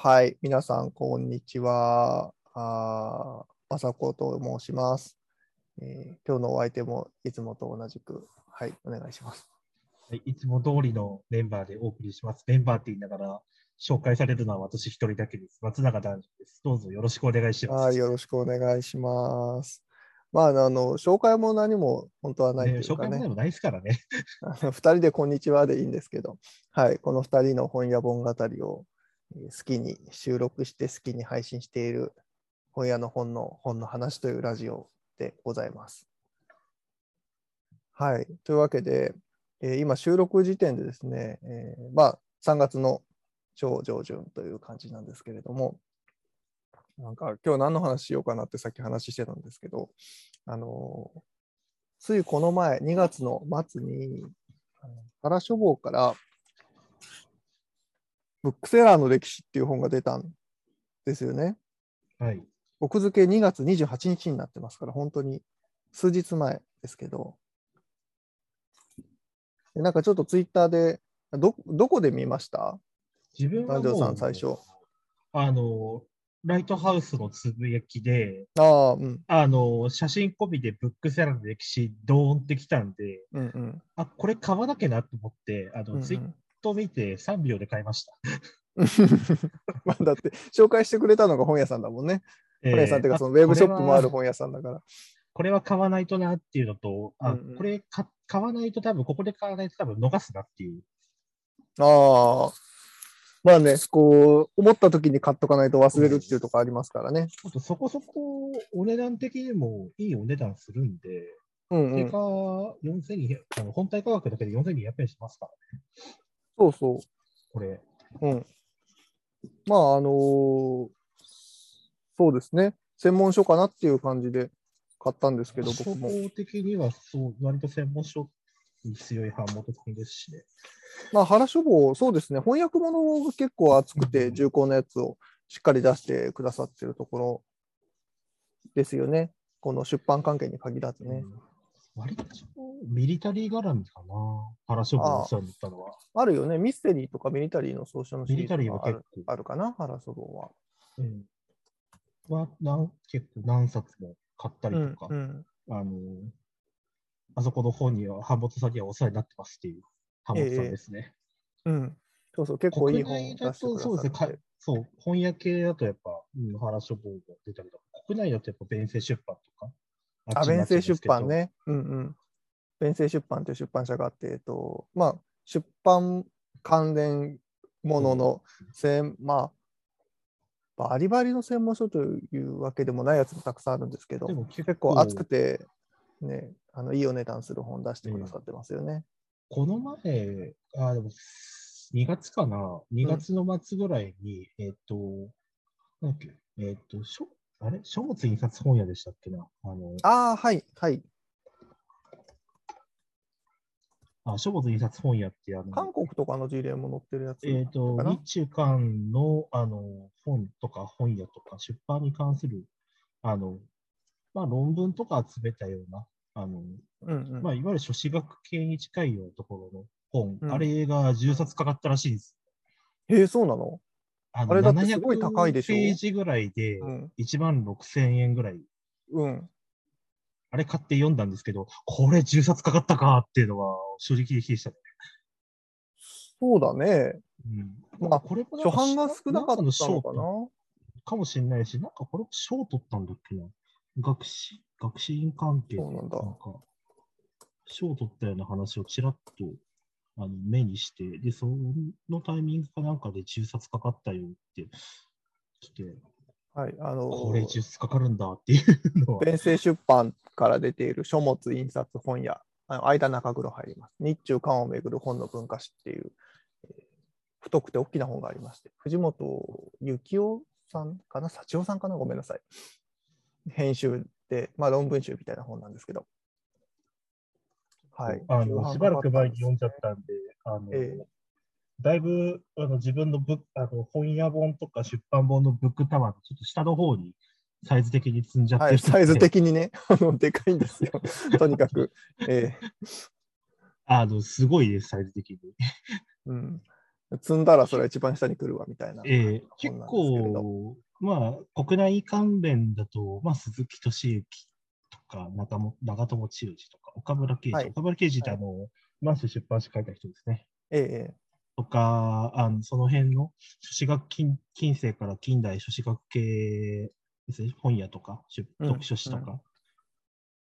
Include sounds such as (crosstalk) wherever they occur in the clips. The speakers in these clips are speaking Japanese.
はい、皆さん、こんにちは。あまさこと申します、えー今日のお相手もいつもと同じく、はい、お願いします。はい、いつも通りのメンバーでお送りします。メンバーって言いながら紹介されるのは私一人だけです。松永男児です。どうぞよろしくお願いします。はい、よろしくお願いします。まあ、あの、紹介も何も本当はないとねいうかね紹介もで、もないですからね。あの二人でこんにちはでいいんですけど、はい、この二人の本屋本語りをえー好きに収録して好きに配信している本屋の本の本の話というラジオでございます。はい、というわけで、えー今収録時点でですね、えーまあ3月の超上旬という感じなんですけれども、なんか今日何の話しようかなってさっき話してたんですけど、あのーついこの前、2月の末に、原書房から、ブックセラーの歴史っていう本が出たんですよね。はい。奥付け2月28日になってますから、本当に数日前ですけど、でなんかちょっとツイッターで、どどこで見ました？自分はもうん最初。あの、ライトハウスのつぶやきで、ああ、うん、あの、写真込みでブックセラーの歴史、ドーンってきたんで、うん、うん。あ、これ買わなきゃなと思って、あの、うんうんツイート見て3秒で買いました。(laughs) まあだって、紹介してくれたのが本屋さんだもんね。えー本屋さんっていうか、あそのウェブショップもある本屋さんだから。これは買わないとなっていうのと、あ、うんうんこれか買わないと多分、ここで買わないと多分逃すなっていう。ああ、まあね、こう、思った時に買っとかないと忘れるっていうところありますからね。あとそこそこお値段的にもいいお値段するんで、うんうん。定価4200、あの本体価格だけで4200円しますからね、そうそこれ。う。うん。まあ、あのーそうですね。専門書かなっていう感じで買ったんですけど、初僕も。歩的にはそう、割と専門書に強い版元品ですしね。まあ、原書房、そうですね。翻訳物が結構厚くて、重厚なやつをしっかり出してくださってるところですよね。この出版関係に限らずね。うん割とミリタリー絡みかな、原書房お世話になったのは。あるよね。ミステリーとかミリタリーの総書のシリーミリタリーズがあるは結構、あるかな、原書房は。うんはなん結構何冊も買ったりとか、うんうんあの、あそこの本には、版元さんにはお世話になってますっていう版元さんですね。うん。そうそう、結構いい本出してそうですね、か。そう、本屋系だとやっぱ、うん、原書房が出たりとか、国内だとやっぱ弁政出版とか、あ、弁政出版。ね。うんうん。弁政出版という出版社があって、えっと、まあ、出版関連ものの、せんまあ、バリバリの専門書というわけでもないやつもたくさんあるんですけどで、も結結構厚くて、ね、あのいいお値段する本出してくださってますよね。この前、あ、でも、2月かな ?2 月の末ぐらいに、えっ、と、なんだっけ、えっ、と、書、あれ？書物印刷本屋でしたっけな？あの、ああ、はい、はい。あ、書物印刷本屋って、あの、韓国とかの事例も載ってるやつえっ、と日中韓のあの本とか本屋とか出版に関するあの、まあ、論文とか集めたような、あのうんうん。まあ、いわゆる書士学系に近いようなところの本、うん。あれが10冊かかったらしいです。へえ、そうなの？ああれだってすごい高いでしょ？ページぐらいでうん。1万6000円ぐらい。うん。あれ買って読んだんですけど、これ10冊かかったかっていうのは正直でしたね。そうだね。うん、まあこれも初か版が少なかったのかな？んかもしれないし、なんかこれ賞取ったんだっけな？学士、学士院関係なんだか、賞取ったような話をちらっとあの目にして、で、そのタイミングかなんかで10冊かかったよって来て、はい。あのこれ10冊かかるんだっていうのは、弁政出版から出ている書物印刷本屋、あの間中黒入ります。日中韓をめぐる本の文化史っていう、えー太くて大きな本がありまして、藤本幸夫さんかな？幸男さんかな？ごめんなさい。編集で、まあ論文集みたいな本なんですけど。はい。あのしばらく前に読んじゃったんで、あの、ええだいぶあの自分のブあの本屋本とか出版本のブックタワーのちょっと下の方にサイズ的に積んじゃってはい、サイズ的にね、(laughs) あのでかいんですよ。(laughs) とにかく。ええあの、すごいです、サイズ的に。うん。積んだらそれは一番下に来るわみたいな。ええ結構、まあ、国内関連だと、まあ、鈴木敏之とか、長も長友剛次とか、岡村圭司、はい。岡村圭司ってはい。あの、マンス出版誌書いた人ですね。ええとか、あのその辺の書士学近近世から近代書士学系ですね、本屋とか、読書誌とか、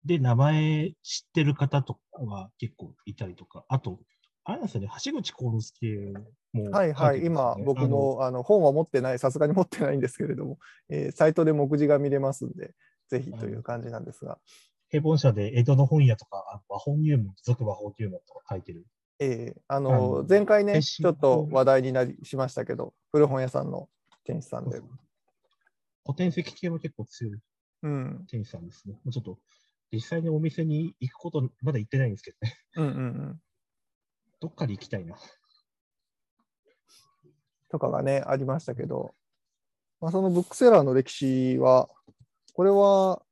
で、名前知ってる方とかは結構いたりとか、あと、あれなんですよね、橋口幸之助もはいはい、今ね、僕もあの本は持ってない、さすがに持ってないんですけれども、えーサイトで目次が見れますんで、ぜひという感じなんですが、平凡社で江戸の本屋とか、あ和本入門、俗和本入門とか書いてる。えーああのの前回ね、ちょっと話題になりしましたけど、古本屋さんの店主さんで、古典石系も結構強いうん、店主さんですね。もうちょっと実際にお店に行くこと、まだ行ってないんですけどね。うんうんうん、どっかで行きたいな。とかがね、ありましたけど、まあ、そのブックセラーの歴史は、これは、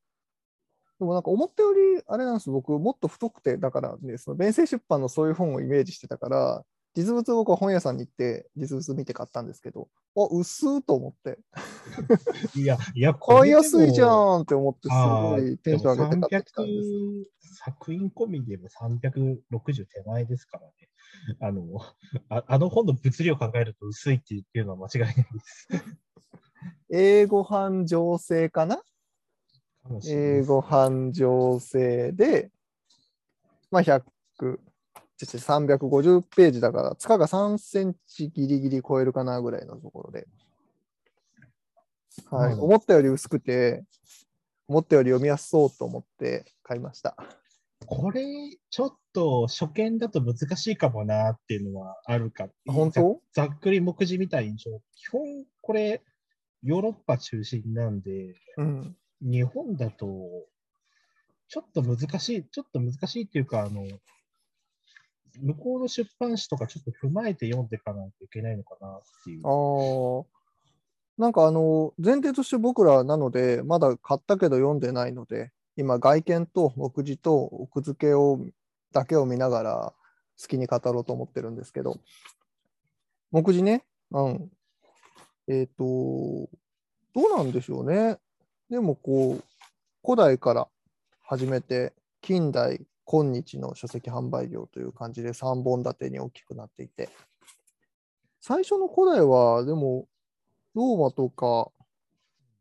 でもなんか思ったより、あれなんです、僕、もっと太くて、だからね、その弁声出版のそういう本をイメージしてたから、実物僕は本屋さんに行って、実物見て買ったんですけど、あ、薄ーと思って、いや、(laughs) いや、買いやすいじゃん。んって思って、すごいテンション上げて買ってきたんです。でも300作品込みでも360手前ですからね。あの、ああの本の物量を考えると薄いっていうのは間違いないです。英語版情勢かな？英語版情勢で、まあ、100、ちょちょ350ページだから、塚が3センチギリギリ超えるかなぐらいのところで。はい、うん思ったより薄くて、思ったより読みやすそうと思って買いました。これ、ちょっと初見だと難しいかもなっていうのはあるか。本当？ざざっくり目次みたい印象。基本、これ、ヨーロッパ中心なんで、うん。日本だと、ちょっと難しい、ちょっと難しいっていうか、あの、向こうの出版誌とかちょっと踏まえて読んでいかないといけないのかなっていう。ああ。なんかあの、前提として僕らなので、まだ買ったけど読んでないので、今、外見と目次と奥付けをだけを見ながら好きに語ろうと思ってるんですけど、目次ね、うん。えっ、と、どうなんでしょうね。でもこう、古代から始めて、近代、今日の書籍販売量という感じで3本立てに大きくなっていて、最初の古代は、でも、ローマとか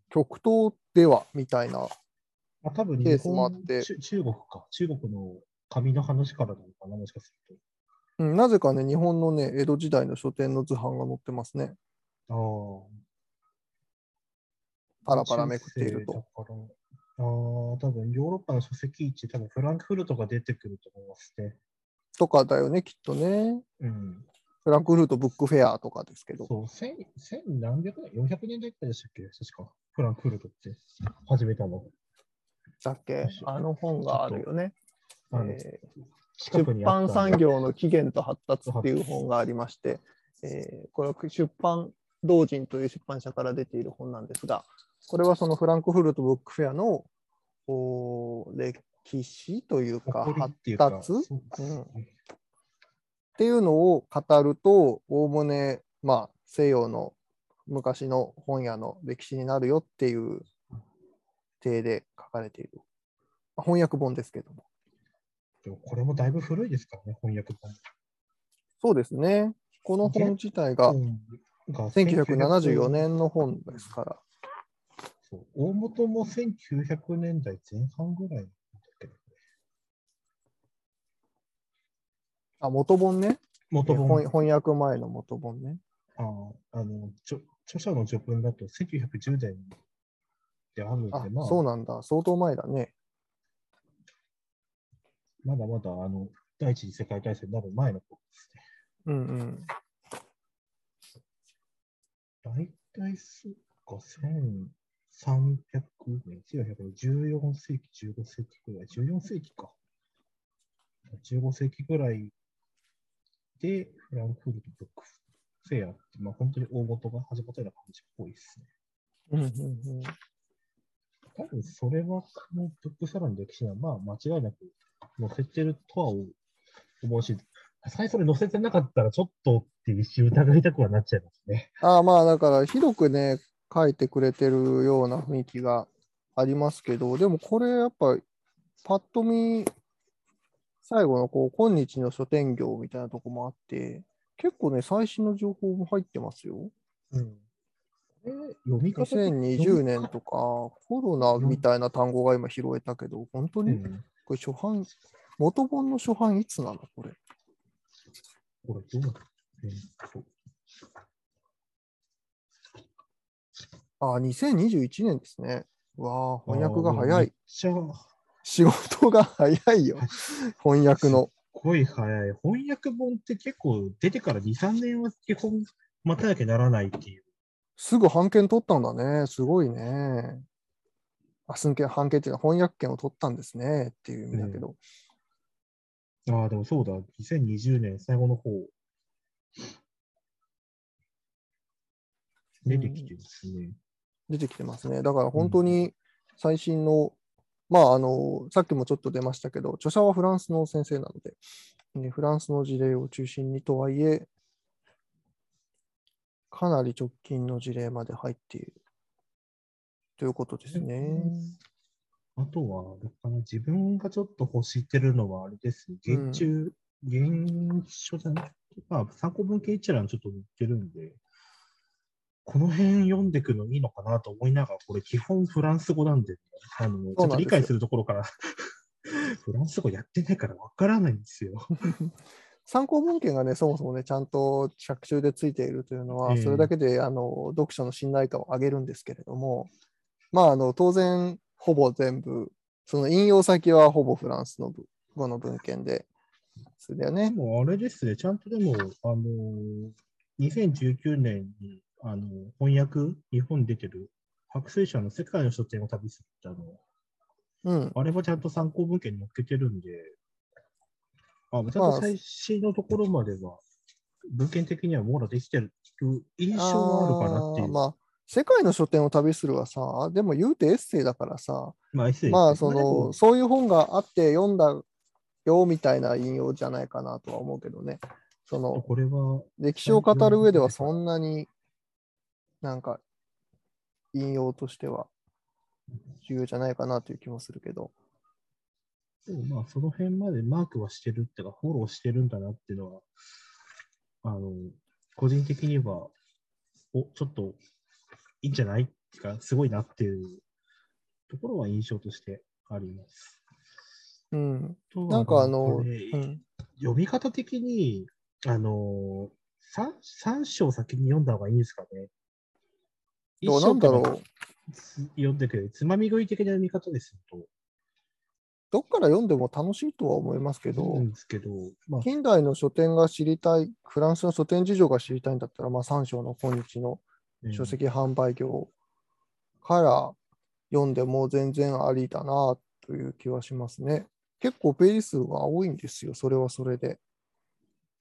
極東ではみたいな、まあ、多分日ケースもあ本って中中国か。中国の紙の話からなのかな、もしかするうん、なぜかね、日本のね、江戸時代の書店の図版が載ってますね。と。ああ。パラパラめくっていると。ああ、多分ヨーロッパの書籍市、多分フランクフルトが出てくると思いますね。とかだよね、きっとね。うん。フランクフルトブックフェアとかですけど。そう、千、千何百年 ?400 年代くらいでしたっけ？確か。フランクフルトって始めたの。だっけ？あの本があるよね。あのえー出版産業の起源と発達っていう本がありまして、えーこれは出版同人という出版社から出ている本なんですが、これはそのフランクフルトブックフェアの歴史というか発っていうか達？っていうのを語ると、おおむね、まあ、西洋の昔の本屋の歴史になるよっていう体で書かれている。まあ翻訳本ですけども。でもこれもだいぶ古いですからね、翻訳本。そうですね。この本自体が1974年の本ですから。そう大元も1900年代前半ぐらいだけど、あ、元本ね。元本翻翻訳前の元本ね。ああのちょ著者の序文だと1910年であるのあで、ま、あ、そうなんだ。相当前だね。まだまだあの第一次世界大戦になる前の頃ですね。うんうん。大体そっか、1300年、14世紀、15世紀ぐらい、14世紀か。15世紀ぐらいで、フランクフルトブックフェアって、まあ、本当に大元が始まったような感じっぽいですね。うんうんうん多分それは、このブックサラの歴史には、まあ、間違いなく載せてるとは思うし、さすがに載せてなかったら、ちょっとって一瞬疑いたくはなっちゃいますね。ああまあだから広くね書いてくれてるような雰囲気がありますけどでもこれやっぱパッと見最後のこう今日の書店業みたいなとこもあって結構ね最新の情報も入ってますよ。うん。え読み方的2020年とかコロナみたいな単語が今拾えたけど本当に？うん。これ初版元本の初版いつなの？これ。これどうなのえーっとああ2021年ですね。わあ翻訳が早い。仕事が早いよ。翻訳の。すっごい早い。翻訳本って結構出てから2、3年は基本待たなきゃならないっていう。すぐ判権取ったんだね。すごいね。あ、すんけ判権って翻訳権を取ったんですねっていう意味だけど。ああ、でもそうだ。2020年最後の方。出てきてますね。出てきてますね。だから本当に最新の、まああの、さっきもちょっと出ましたけど、著者はフランスの先生なので、ねフランスの事例を中心にとはいえ、かなり直近の事例まで入っているということですね。あとは、あれかな自分がちょっと欲してるのはあれですね。うん現中、現書じゃなくて、まあ、参考文献一覧ちょっと載ってるんで、この辺読んでいくのいいのかなと思いながら、これ基本フランス語なんで、ね、あの、ちょっと理解するところから、(laughs) フランス語やってないからわからないんですよ。参考文献がね、そもそもね、ちゃんと着中でついているというのは、ええそれだけであの読書の信頼感を上げるんですけれども、まあ、あの当然、ほぼ全部、その引用先はほぼフランスの語の文献で、それだよね。でもあれですね、ちゃんとでも、あのー、2019年にあの翻訳、日本に出てる白水社の世界の書店を旅するってあの、うん。あれもちゃんと参考文献に載っけてるんで、あちゃんまあと最新のところまでは、文献的には網羅できてる印象はあるかなっていう。まあ、世界の書店を旅するはさ、でも言うてエッセイだからさ、まあ、エッセイまあ、その、そういう本があって読んだよみたいな引用じゃないかなとは思うけどね。その、これは、歴史を語る上ではそんなになんか引用としては重要じゃないかなという気もするけど。でもまあ、その辺までマークはしてるっていうか、フォローしてるんだなっていうのは、あの、個人的には、お、ちょっといいんじゃないっていうか、すごいなっていうところは印象としてあります。うん。なんかあの、うん、読み方的に、あの三三章先に読んだ方がいいんですかね。どうなんだろう。読んでくれる、つまみ食い的な読み方ですと、どっから読んでも楽しいとは思いますけど、思うんですけど、まあ、近代の書店が知りたい、フランスの書店事情が知りたいんだったら、まあ、三章の今日のうん書籍販売業から読んでも全然ありだなという気はしますね。結構ページ数が多いんですよ、それはそれで。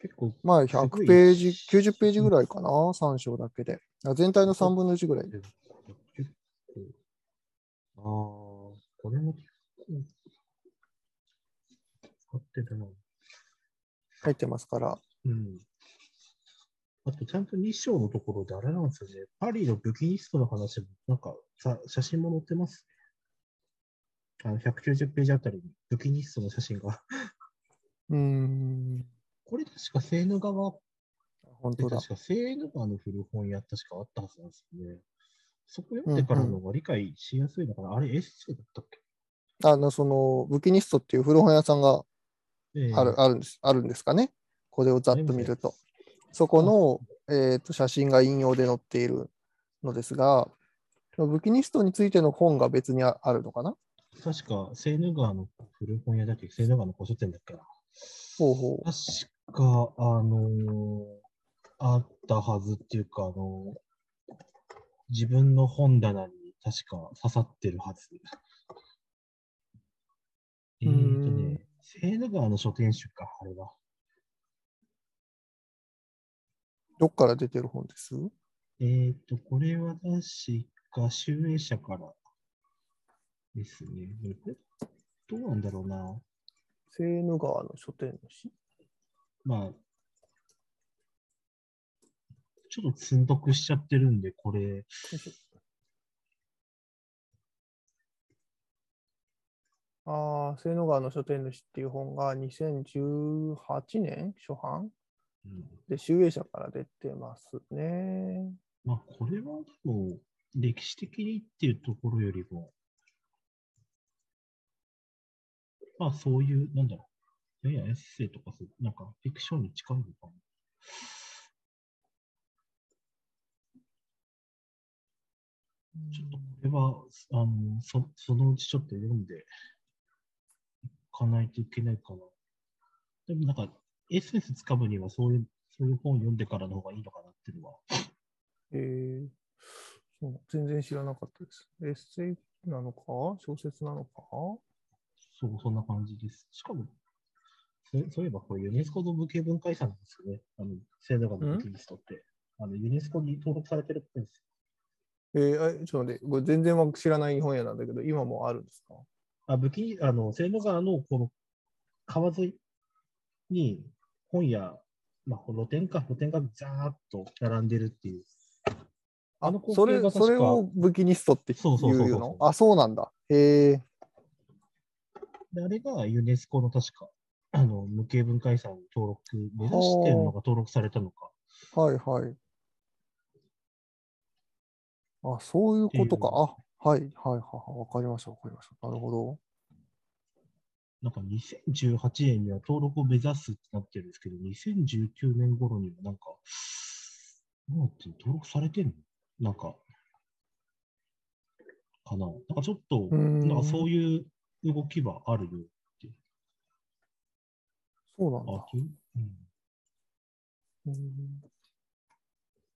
結構、まあすごい100ページ、90ページぐらいかな、3章だけで。あ全体の3分の1ぐらい。ああ、これも結構、使ってるな。入ってますから。うん。あと、ちゃんと2章のところであれなんですよね。パリのブキニストの話も、なんかさ、写真も載ってますね。あの190ページあたりにブキニストの写真が。うーん、これ確かセーヌ川で、本当だ。確かセーヌ川の古本屋確かあったはずなんですよね。そこ読んでからの方が理解しやすいのかな、あれエッセイだったっけ？あの、その、ブキニストっていう古本屋さんがええある,、あるんですあるんですかね？これをざっと見ると。そこの、えー、と写真が引用で載っているのですが、ブキニストについての本が別にああるのかな？確か、セーヌ川の古本屋だっけ？セーヌ川の古書店だっけな？ほうほう。確か、あのーあったはずっていうか、あのー自分の本棚に確か刺さってるはず。えーとね、セーヌ川の書店集か、あれは。どっから出てる本です？えーと、これは確か、集英社からですね。どうなんだろうな。セーヌ川の書店主？まあ、ちょっと積んどくしちゃってるんで、これ、ああ、セーヌ川の書店主っていう本が2018年初版うんで、集英社から出てますね。まあ、これはでも、歴史的にっていうところよりも、まあ、そういう、なんだろう、ややエッセイとかそう、なんか、フィクションに近いのかな。ちょっとこれは、あの、そそのうちちょっと読んでいかないといけないかな。でもなんか、エッセンスつかむにはそういう、そういう本読んでからの方がいいのかなっていうのは。えーそう全然知らなかったです。エッセイなのか？小説なのか？そう、そんな感じです。しかも、そそういえばこれユネスコの無形文化遺産なんですよね。あの、セーヌ川のブキリストって。あの、ユネスコに登録されてるんですよ。えー、あちょっと待って、これ全然知らない本屋なんだけど、今もあるんですか？あ、武器、あの、セーヌ川のこの川沿いに本屋、まあ、露店か、露店がザーっと並んでるっていう。あの光それそれをブキニストっていうそうそうそうそうのあ、そうなんだ。へえであれがユネスコの確か、あの、無形文化遺産に登録、目指してるのが登録されたのか。はいはい。あ、そういうことか。あ、はいはいはいはい。わかりましたわかりました。なるほど。なんか2018年には登録を目指すってなってるんですけど、2019年頃にはなんか、なんの登録されてんの？なんか、かな？なんかちょっと、ーんなんかそういう動きはあるよって。そうなんだう？ん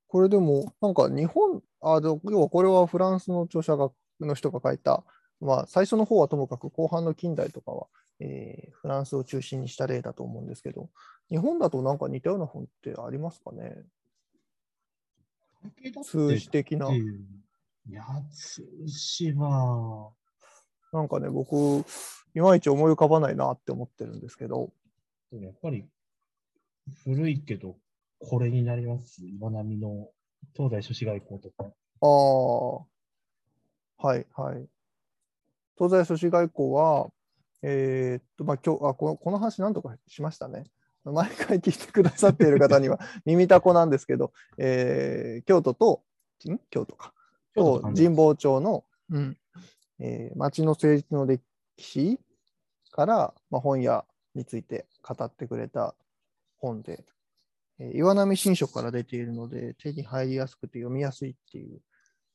これでも、なんか日本、あ、で要はこれはフランスの著者がの人が書いた、まあ、最初の方はともかく後半の近代とかは、えーフランスを中心にした例だと思うんですけど、日本だとなんか似たような本ってありますかね？数字的な。いや、通詞は、なんかね、僕、いまいち思い浮かばないなって思ってるんですけど、やっぱり古いけど、これになります？岩波の東西諸子外交とか。ああ、はいはい。東西諸子外交は、えーっと、まあ、今日あこの、この話何とかしましたね。毎回聞いてくださっている方には (laughs) 耳たこなんですけど、えー京都と、ん？京都か。と神保町の、うんえー町の政治の歴史から、まあ、本屋について語ってくれた本で、えー岩波新書から出ているので、手に入りやすくて読みやすいっていう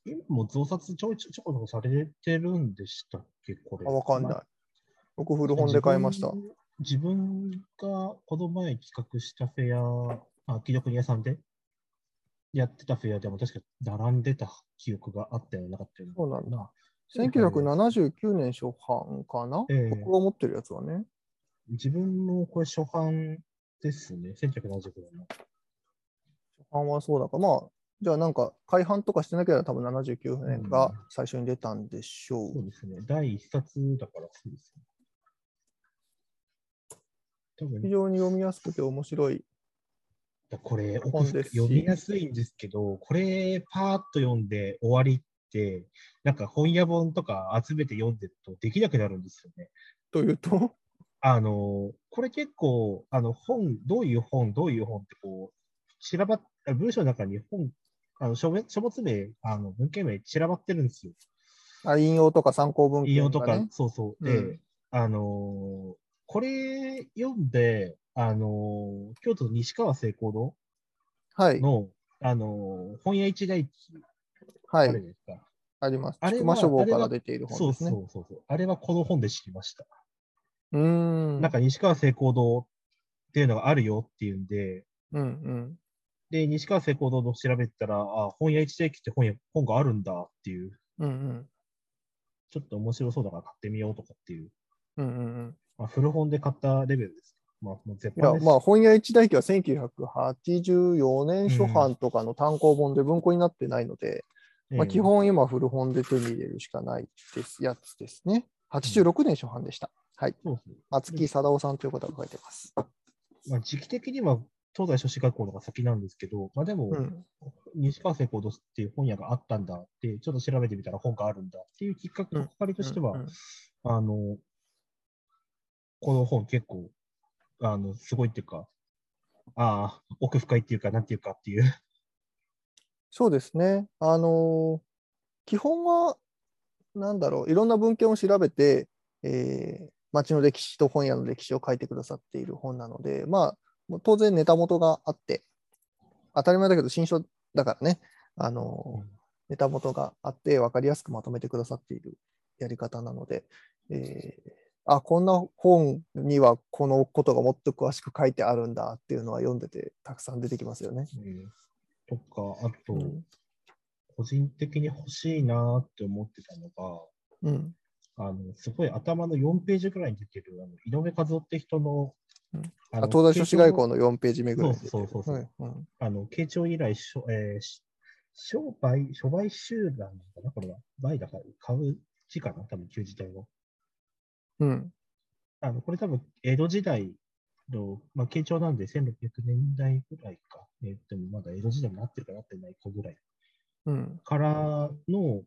今も増刷ちょいちょいちょこちょこされてるんでしたっけ、これ。あ、わかんないまあ。僕、古本で買いました。自分がこの前企画したフェア、あ、紀ノ国屋さんでやってたフェアでも確か並んでた記憶があったようなかったよそうなんだ。な。1979年初版かな、ええ僕が持ってるやつはね。自分もこれ初版ですね。1979年の。初版はそうだから、まあ、じゃあなんか、改版とかしてなければ多分79年が最初に出たんでしょう。そうですね。第一冊だからそうですね。多分非常に読みやすくて面白い。これ、読みやすいんですけど、これ、パーッと読んで終わりって、なんか本屋本とか集めて読んでるとできなくなるんですよね。というと、あの、これ結構、あの、本、どういう本、どういう本ってこう、散らば文章の中に本、あの書物書物名、あの文献名散らばってるんですよ。あ引用とか参考文献引用とか。そうそう。で、うんあのーこれ読んで、あのー京都の西川聖光堂はい。の、あのー本屋一代記、はい。あれですか？あります。あれはあれはら出ているそう本ですね。そうそうそう。あれはこの本で知りました。うーん。なんか西川聖光堂っていうのがあるよっていうんで、うんうん。で、西川聖光堂の調べてたら、あ、本屋一代記って本屋本があるんだっていう、うんうん。ちょっと面白そうだから買ってみようとかっていう、うんうんうん。まあ、古本で買ったレベルです。まあ、もう絶いや、版です。まあ、本屋一代記は1984年初版とかの単行本で文庫になってないので、まあ、ええ基本今古本で手に入れるしかないですやつですね。86年初版でした。はい。そうですね。松木貞夫さんという方が書いてます。まあ、時期的には東西書士学校の方が先なんですけど、まあでも、うん。西川聖コードっていう本屋があったんだって、ちょっと調べてみたら本があるんだっていうきっかけ、うんきっかけとしては、うんうんあの、この本結構、あの、すごいっていうか、ああ、奥深いっていうか、なんていうかっていう。そうですね。あのー基本は、なんだろう、いろんな文献を調べて、えー町の歴史と本屋の歴史を書いてくださっている本なので、まあ、当然ネタ元があって、当たり前だけど、新書だからね、あのーネタ元があって、分かりやすくまとめてくださっているやり方なので、えーあ、こんな本にはこのことがもっと詳しく書いてあるんだっていうのは読んでてたくさん出てきますよね。うんとか、あと、うん個人的に欲しいなって思ってたのが、うん。あの、すごい頭の4ページぐらいに出てる、あの井上和夫って人の、うんあのあ東大書士外交の、の4ページ目ぐらいそうそうそうそうはいうんあの、慶長以来、しょえーし商売、諸売集団ななこれは。売だから、買う字かな多分、旧字体の。うん。あの、これ多分、江戸時代の、まあ、慶長なんで1600年代ぐらいか。えーでもまだ江戸時代になってるかなってないかぐらい。うん。からの、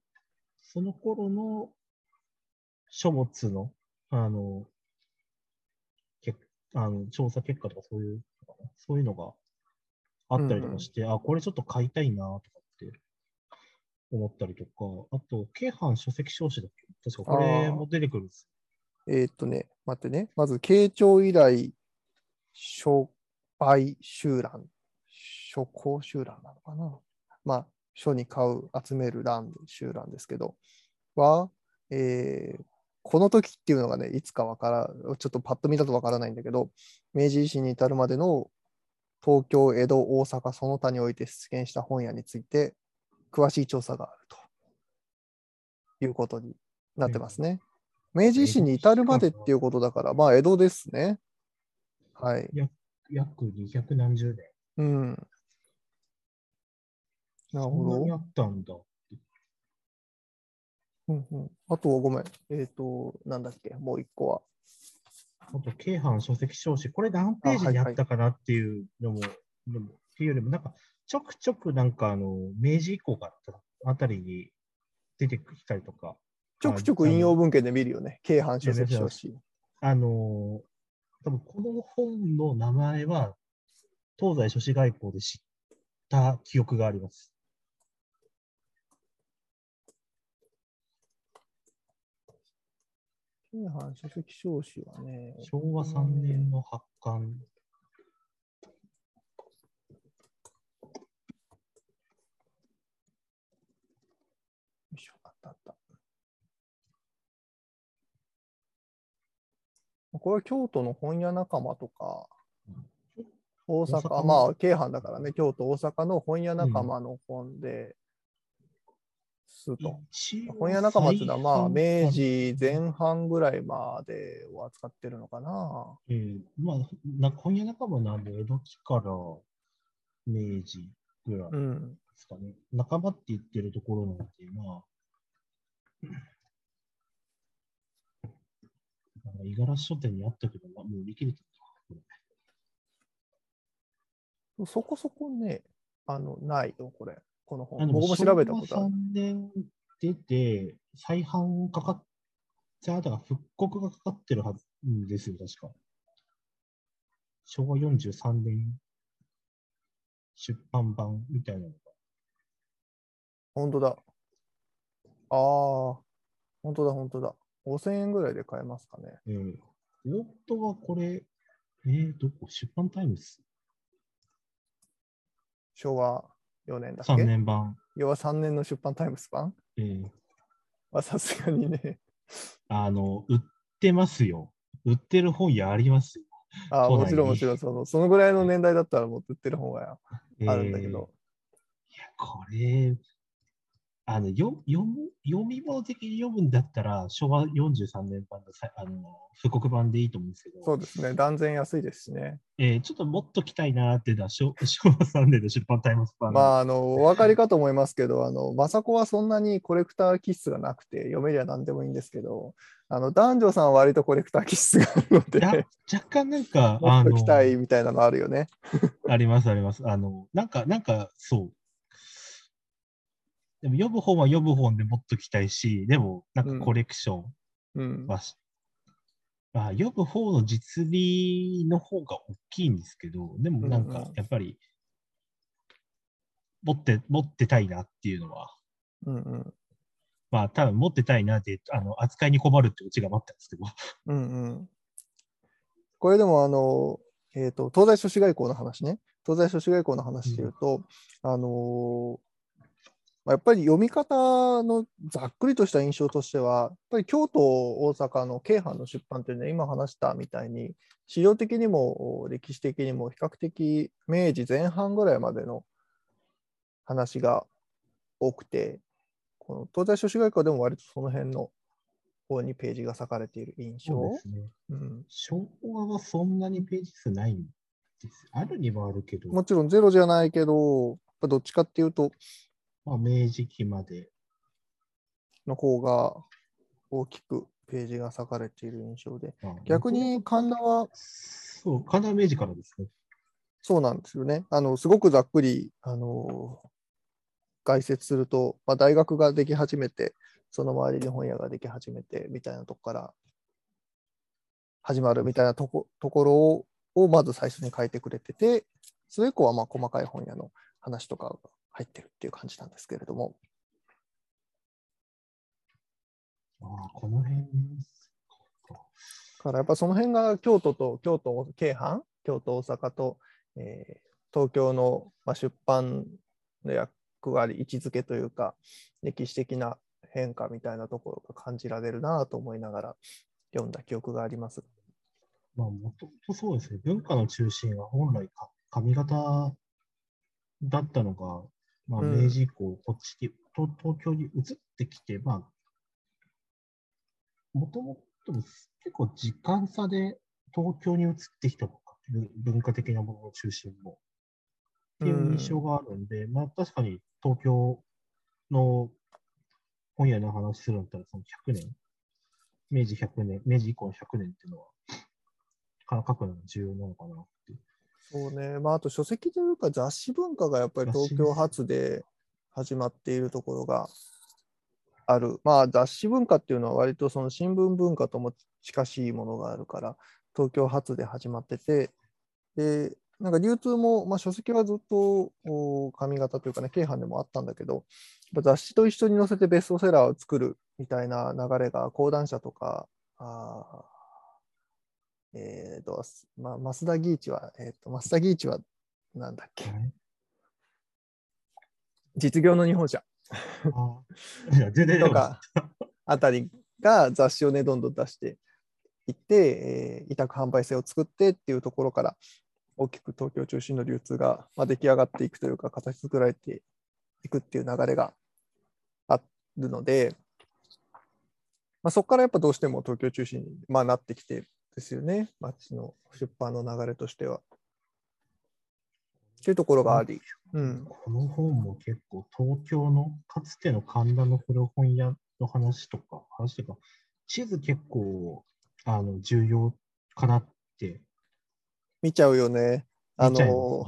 その頃の書物の、あの、けあの調査結果とかそういうそういうのがあったりとかして、あ、これちょっと買いたいなとかって思ったりとか、あと、京阪書籍証紙だっけ？確かこれも出てくるんです。えーっとね、待ってね。まず、慶長以来、書売集団、書庫集団なのかな？まあ、書に買う、集める欄、集団ですけど、は、えーこの時っていうのがね、いつかわから、ちょっとパッと見だとわからないんだけど、明治維新に至るまでの東京、江戸、大阪、その他において出現した本屋について、詳しい調査があるということになってますね。明治維新に至るまでっていうことだから、まあ、江戸ですね。はい。約200何十年。うん。なるそほど。ったんだ。うんうん、あと、ごめん。えっ、と、なんだっけ、もう一個は。あと、京阪書籍証紙、これ何ページにあったかなっていうのも、でもっていうよりも、なんか、ちょくちょくなんか、あの、明治以降があたりに出てきたりとか。ちょくちょく引用文献で見るよね。京阪書籍書士。あの、多分この本の名前は、東西書士外交で知った記憶があります。京阪書籍書士はね、昭和3年の発刊。よいしょあったあった。これは京都の本屋仲間とか、大大阪まあ、京阪だからね、京都、大阪の本屋仲間の本で、すと。本屋仲間っていうのは、まあ、明治前半ぐらいまでを扱ってるのかな。えーまあ、な本屋仲間なんで、江戸期から明治ぐらいでうん。すかね。仲間って言ってるところなんで、まあ、なんか五十嵐書店にあったけど、まあ、もう売り切れてるかこれそこそこね、あの、ないよ、これ。この本。僕も調べたことある昭和。3年出て、再販かかっ、じゃあ、だから復刻がかかってるはずんですよ、確か。昭和43年出版版みたいなのが。本当だ。ああ、本当だ、本当だ。5000円ぐらいで買えますかね。えー、夫はこれ、えー、どこ？出版タイムス昭和4年だっけ ?3 年版。要は3年の出版タイムス版えー、はさすがにね。あの、売ってますよ。売ってる本屋ありますよ。ああ、もちろんもちろんその、そのぐらいの年代だったらもう売ってる方がえーあるんだけど。いや、これ、あのよ読む読み物的に読むんだったら、昭和43年版のさあの復刻版でいいと思うんですけど、そうですね。断然安いですしね。えーちょっともっと来たいなっていうのは昭、(laughs) 昭和3年の出版タイムスパン。まあ、あの、お分かりかと思いますけど、あの、マサコはそんなにコレクター気質がなくて、読めりゃ何でもいいんですけど、あの、男女さんは割とコレクター気質があるので、や若干なんか、(laughs) もっと来たいみたいなのあるよね。あります、あります。あの、なんか、なんか、そう。でも読む本は読む本でもっと来たいし、でも、なんかコレクションうん。はし、まあ、読む方の実利の方が大きいんですけど、でもなんかうんうん、やっぱり、持って、持ってたいなっていうのは、うんうん。まあ、多分持ってたいなって、あの、扱いに困るってオチが待ったんですけど、うんうん。これでも、あの、えっ、と、東西諸子外交の話ね。東西諸子外交の話で言うと、あのーまあやっぱり読み方のざっくりとした印象としては、やっぱり京都、大阪の京阪の出版というのは今話したみたいに、史料的にも歴史的にも比較的明治前半ぐらいまでの話が多くて、この東西諸子外交でも割とその辺の方にページが割かれている印象。そうですね。うん昭和はそんなにページ数ないんです。あるにはあるけど、もちろんゼロじゃないけど、どっちかっていうと、まあ、明治期までの方が大きくページが割かれている印象で、まあ逆に神田はそう、神田明治からですね。そうなんですよね。あのすごくざっくり、あの概説すると、まあ、大学ができ始めて、その周りに本屋ができ始めてみたいなとこから始まるみたいなとこところををまず最初に書いてくれてて、それ以降はまあ細かい本屋の話とかが入ってるっていう感じなんですけれども。ああ、この辺。だからやっぱその辺が京都と京都、京阪、京都、大阪と、えー東京の、まあ、出版の役割、位置づけというか、歴史的な変化みたいなところが感じられるなと思いながら読んだ記憶があります。まあ、もともとそうですね。文化の中心は本来か髪型だったのが、まあ、うん明治以降、こっちに、東東京に移ってきて、まあ、もともと結構時間差で東京に移ってきたのか、文文化的なものの中心も。っていう印象があるんで、まあ確かに東京の本屋の話するんだったら、その100年、明治100年、明治以降の100年っていうのは、から書くのが重要なのかなっていう。そうね、まあ、あと書籍というか雑誌文化がやっぱり東京発で始まっているところがある。まあ雑誌文化っていうのは割とその新聞文化とも近しいものがあるから東京発で始まってて、で、なんか流通も、まあ、書籍はずっとお髪型というかね、京阪でもあったんだけど、雑誌と一緒に載せてベストセラーを作るみたいな流れが講談社とか、あーえーと、ま、増田義一は、えーと、増田義一はなんだっけ、実業の日本社とかあたりが雑誌をね、どんどん出していって、えー委託販売性を作ってっていうところから、大きく東京中心の流通が、まあ、出来上がっていくというか、形作られていくっていう流れがあるので、まあ、そこからやっぱどうしても東京中心に、まあ、なってきてですよね、街の出版の流れとしては。っていうところがあり、うん、この本も結構東京のかつての神田の古本屋の話とか、話とか、地図結構あの重要かなって見ちゃうよね。あの。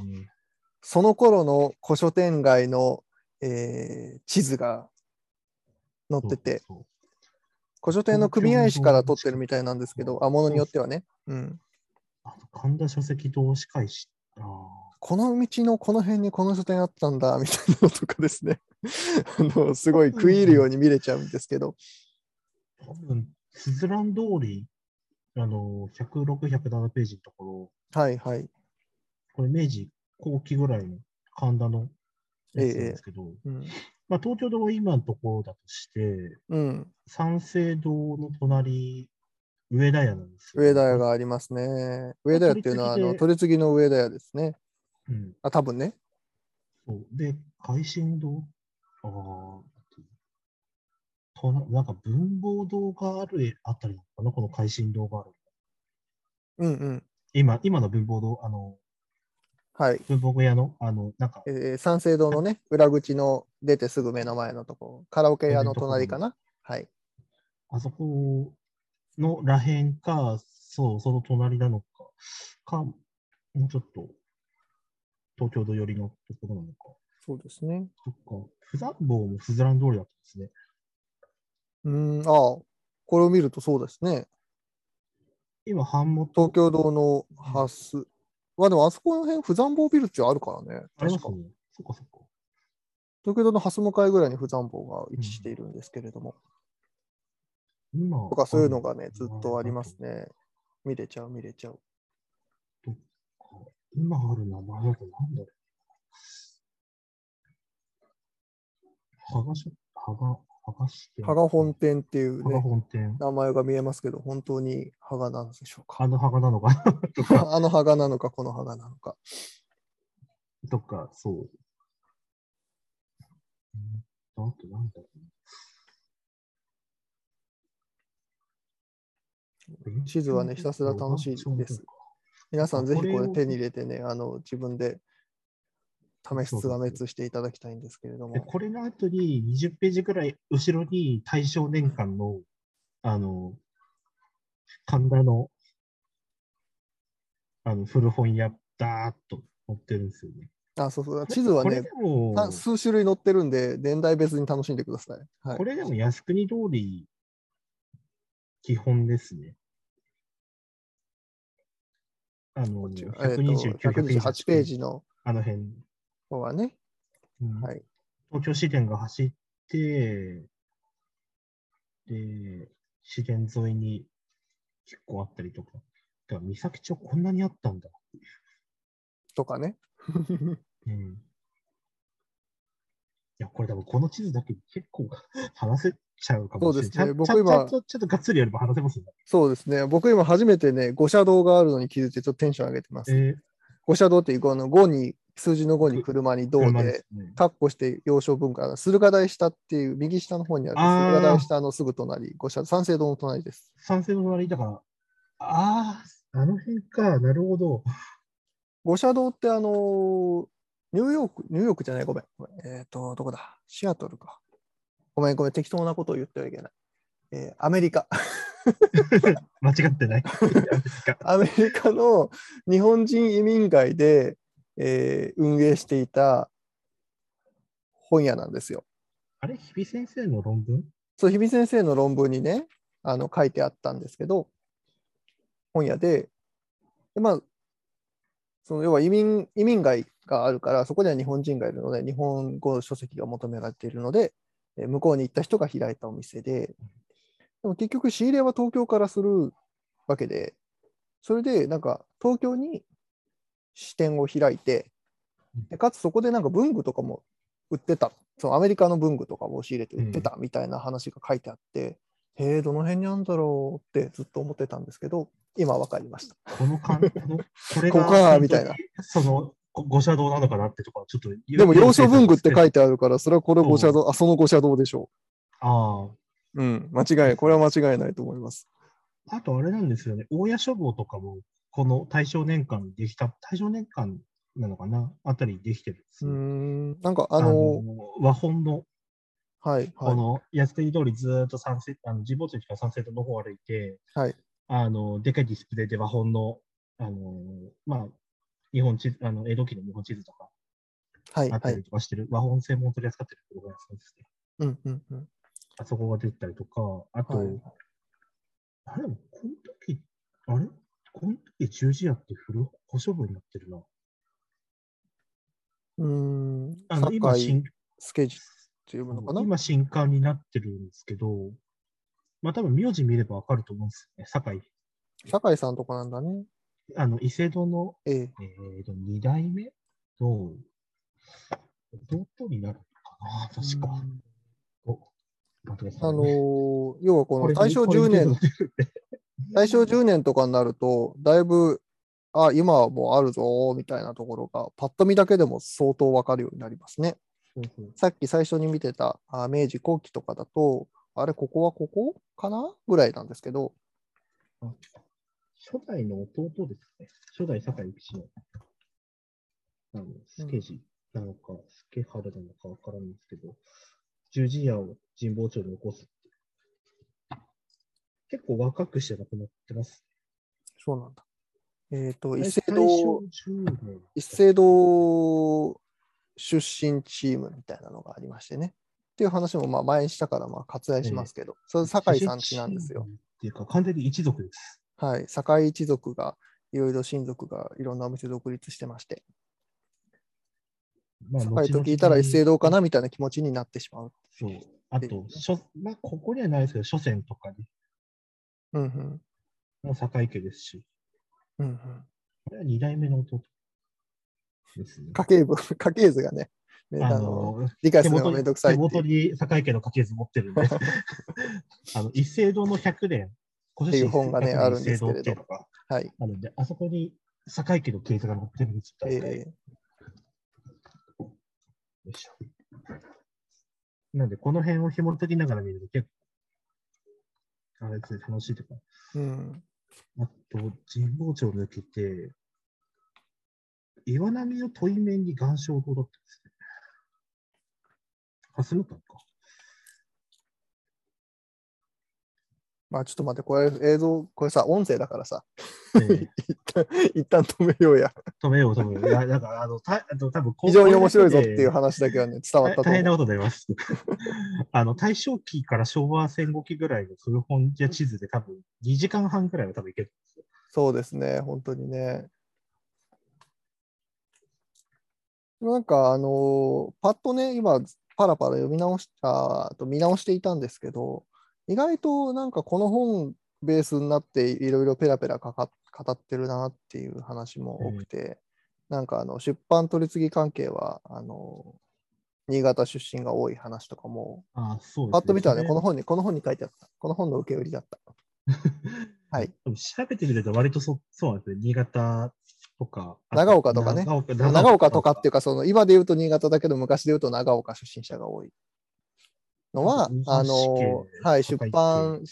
その頃の古書店街の、えー地図が載ってて、そうそう古書店の組合誌から取ってるみたいなんですけど、あ、ものによってはね。うん。神田書籍同志会誌。この道のこの辺にこの書店あったんだ、みたいなのとかですね。(laughs) あの、すごい食い入るように見れちゃうんですけど。多分、スズラン通り、あの、106、107ページのところ、はいはい。これ明治後期ぐらいの神田のやつなんですけど、うん。まあ、東京堂は今のところだとして、うん、三省堂の隣、上田屋なんですよ。上田屋がありますね。上田屋っていうのは、あの、取り次ぎの上田屋ですね。うん。あ、多分ね。そうで、海進堂？ああ、とななんか文房堂があるあたりなのかな、この海進堂がある。うんうん。今、今の文房堂、あの、はい。文房具屋の、あの、なんか、えー三省堂のね、裏口の出てすぐ目の前のとこ、カラオケ屋の隣かな？はい。あそこのらへんか、そう、その隣なのか、か、もうちょっと、東京都寄りのところなのか。そうですね。そっか。不残坊もフズラン通りだったんですね。うーん、ああ、これを見るとそうですね。今、版元東京堂のハス。まあでもあそこの辺、不残坊ビルってあるからね。確か。ありますね。そっかそっか。東京堂の蓮向かいぐらいに不残坊が位置しているんですけれども。今、とかそういうのがね、ずっとありますね。見れちゃう、見れちゃう。今ある名前だとなんだろう。はがし、はが、はがし店。羽賀本店っていうね、本店。名前が見えますけど、本当に羽賀なんでしょうか？あのはがなのか？(laughs) なとか、(laughs) あの羽賀なのか、この羽賀なのか。とか、そう。うんあとなんだろうな。地図はねひたすら楽しいです皆さんぜひこれ手に入れてね、あの自分で試しが滅していただきたいんですけれども。でこれの後に20ページくらい後ろに大正年間の、あの、神田の、あの、古本屋、ダーッと載ってるんですよね。あ、そうそう。地図はね数種類載ってるんで、年代別に楽しんでください。はいこ。れでも靖国通り、基本ですね。あの、こっちは129、えっと128ページのあの辺、方はね、うんはい。東京市電が走って、で、市電沿いに結構あったりとか。だから三崎町こんなにあったんだ。とかね。うん。いや、これ多分この地図だけで結構話せちゃうかもしれない。そうですね僕今ちゃんちょっとがっつりやれば話せますよね。そうですね。僕今初めてね、五車道があるのに気づいてちょっとテンション上げてます。えー、五車道っていうこの5に、数字の5に車に道車で、すね。カッコして洋書文化、駿河台下っていう右下の方にある駿河台下のすぐ隣、五車、三省堂の隣です。賛成の隣だから、ああ、あの辺か、なるほど。五車道ってあのーニューヨーク、ニューヨークじゃない、ごめん。えっ、と、どこだ？シアトルか。ごめん、ごめん、適当なことを言ってはいけない。えーアメリカ。(laughs) 間違ってない。(laughs) アメリカの日本人移民街で、えー運営していた本屋なんですよ。あれ、日比先生の論文？そう、日比先生の論文にね、あの書いてあったんですけど、本屋で、でまあ、その要は移民移民街があるから、そこには日本人がいるので、日本語書籍が求められているので、えー向こうに行った人が開いたお店で、でも結局仕入れは東京からするわけで、それでなんか東京に支店を開いて、でかつそこでなんか文具とかも売ってた、そのアメリカの文具とかを仕入れて売ってたみたいな話が書いてあって、へえ、どの辺にあるんだろうってずっと思ってたんですけど、今分かりました。この感じの、(laughs) これここかが、みたいな。その、ご五社堂なのかなってところはちょっと。でも、洋書文具って書いいてあるから、それはこれ五社堂、あ、その五社堂でしょあう。うん、間違いない。これは間違いないと思います。あ。あとあれなんですよね。大谷書房とかも、この大正年間にできた、大正年間なのかな？あたりにできてるんですう。ん、なんかああの、和本の、はい、はい、この靖国通りずーっと三世、あの、神保町から三世堂の方を歩いて、はい、あの、でかいディスプレイで和本の、あの、まあ、日本地図、あの、江戸期の日本地図とかはい、あったりはい。とかしてる、和本専門取り扱ってるところがそうですね。うん、うん、うん。あそこが出てたりとか、あと、はいあれこの時、あれ？この時十字屋って古保処分になってるな。うーん、あの、今堺新、スケジっていうのかな？今新刊になってるんですけど、まあ多分名字見ればわかると思うんですよね。堺。酒井さんとこなんだね。あの、伊勢戸の、ええ。えーと、二代目？の、弟になるのかな？確か。あのー要はこの大正10年、大正10年とかになると、だいぶ、あ、今はもうあるぞ、みたいなところが、パッと見だけでも相当わかるようになりますね。さっき最初に見てたあ明治後期とかだと、あれ、ここはここかな？ぐらいなんですけど、あ初代の弟ですね。初代酒井騎士の、あの、助治なのか、助春なのかわからないんですけど、十字屋を神保町に起こす。結構若くして亡くなってます。そうなんだ。えっ、と、一大斉正堂、10年一斉堂出身チームみたいなのがありましてね。っていう話もまあ前にしたからまあ割愛しますけど、それ酒井さんちなんですよ。。っていうか、完全に一族です。はい。堺一族が、いろいろ親族がいろんなお店独立してまして、まあ堺と聞いたら一斉堂かなみたいな気持ちになってしまう。そう。あと、まあ、ここにはないですけど、諸川とかにうんうん。も堺家ですし、うんうん。これは二代目の弟ですね。家系図、(laughs) 家系図がね、ねああのの、理解するのがめんどくさい手元に堺家の家系図持ってるんで、(laughs) あの、一斉堂の100年、古っていう本がね100年あるんですけれどはい。あるんで、あそこに堺家の系図が載ってるんですよ。えよいしょなんで、この辺を紐解きながら見ると結構、あれですね、楽しいとか、ーうん。あと、神保町を抜けて、岩波の問い面に岩礁堂だったんですね。蓮向か。まあちょっと待って、これ映像、これさ、音声だからさ、ええ (laughs) 一旦止めようや。止めよう、止めよう。いや、なんか、あの、たあの多分こ非常に面白いぞっていうこ話だけはね、伝われったと大変なことになります。(laughs) あの、大正期から昭和戦後期ぐらいの古本や地図で多分2時間半ぐらいは多分いけるんですよ。そうですね、本当にね。なんか、あのーパッとね、今、パラパラ読み直した、あと見直していたんですけど、意外となんかこの本ベースになっていろいろペラペラかか語ってるなっていう話も多くて、なんかあの出版取り次ぎ関係は、あのー新潟出身が多い話とかも、あそうね。パッと見たらね、この本に、この本に書いてあった。この本の受け売りだった。(laughs) はい。調べてみると割とそそうなんですね。新潟とか。あ長岡とかね長岡長岡とかっていうか、その今で言うと新潟だけど、昔で言うと長岡出身者が多いのはうん、あのはい、出版、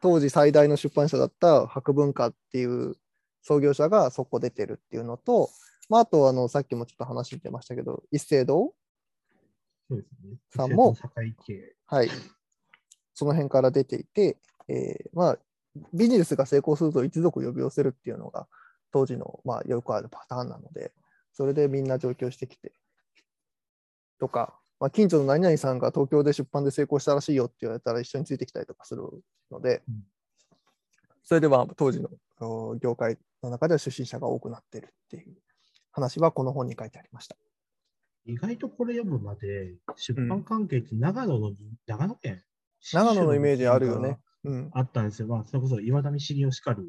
当時最大の出版社だった博文化っていう創業者がそこ出てるっていうのと、まあ、あとあの、さっきもちょっと話してましたけど、一斉堂。さんも。はい、その辺から出ていて、えーまあ、ビジネスが成功すると一族呼び寄せるっていうのが当時の、まあ、よくあるパターンなので、それでみんな上京してきて、とか、まあ、近所の何々さんが東京で出版で成功したらしいよって言われたら一緒についてきたりとかするのでうん、それでまあ当時のお業界の中では出身者が多くなってるっていう話はこの本に書いてありました。意外とこれ読むまで、出版関係って長野の、長野県？長野のイメージあるよね。。うん、あったんですよ。まあ、それこそ岩波茂雄しかり。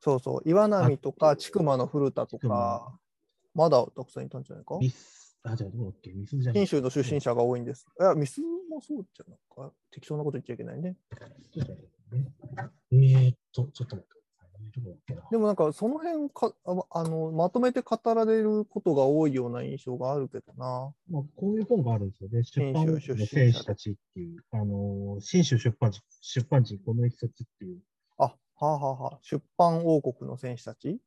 そうそう、岩波とか、あ千曲の古田とか、まだたくさんいたんじゃないか？ミス、あ、じゃあどうだっけ？ミスじゃない信州の出身者が多いんです。いや、ミスもそうじゃないか。適当なこと言っちゃいけないね。えーっと、ちょっと待っていね。どこだっけな。でもなんかその辺かああのまとめて語られることが多いような印象があるけどな。まあ、こういう本があるんですよね。出版の選手たちっていう、あのー、新州出版人、出版人この一冊っていう、あ、はあ、はあはあ、出版王国の選手たち？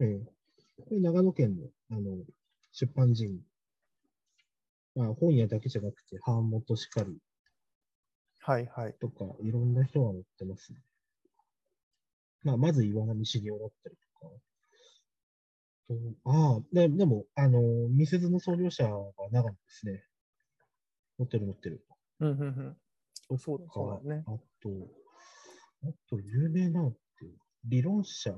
ええこれ長野県の、あの、出版人、まあ、本屋だけじゃなくて、版元しかりはいはい。とか、いろんな人が載ってますね。まあ、まず岩波茂雄だったりとか。とああ、ででも、あの、ミスズの創業者が長野ですね。持ってる持ってる。うんうんうん。そうだそうだね。あと、あと有名なのって、理論者、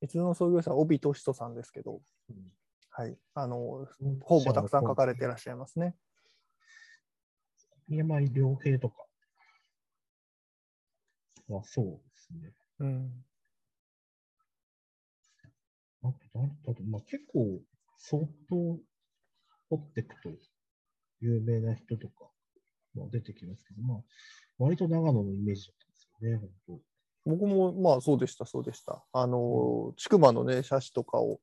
いつの創業者は帯俊人さんですけど、うんはい。あの、本もたくさん書かれていらっしゃいますね。宮前良平とか。あ、そうですね。うん。あと誰だと、まあ、結構相当掘っていくと有名な人とか、まあ、出てきますけど、まあ、割と長野のイメージだったんですよね、本僕もまあそうでした、そうでした。あの、千曲のね、写真とかを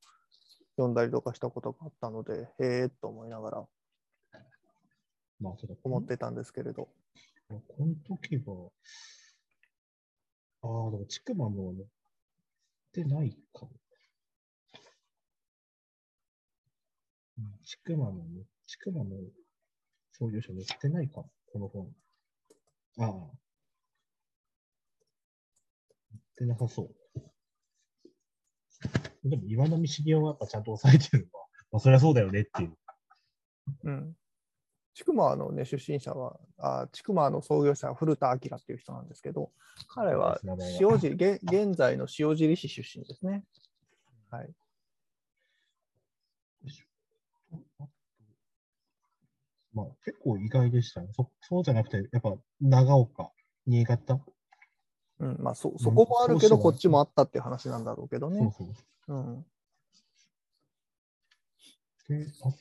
読んだりとかしたことがあったので、へえと思いながら当。まあ、思ってたんですけれど。この時は、ああ、でも、ちくまも乗ってないかも。ちくまの、ちくまの創業者乗ってないかも、この本。ああ。乗ってなさそう。でも、岩波茂雄はやっぱちゃんと抑えてるのは、まあ、そりゃそうだよねっていう。うん。千曲のね、出身者は、あ千曲の創業者は古田明っていう人なんですけど、彼は塩尻、現現在の塩尻市出身ですね。はい。まあ、結構意外でしたね。そそうじゃなくて、やっぱ長岡、新潟、うん、まあそ、そこもあるけど、こっちもあったっていう話なんだろうけどね。そうそう。うん。で、あ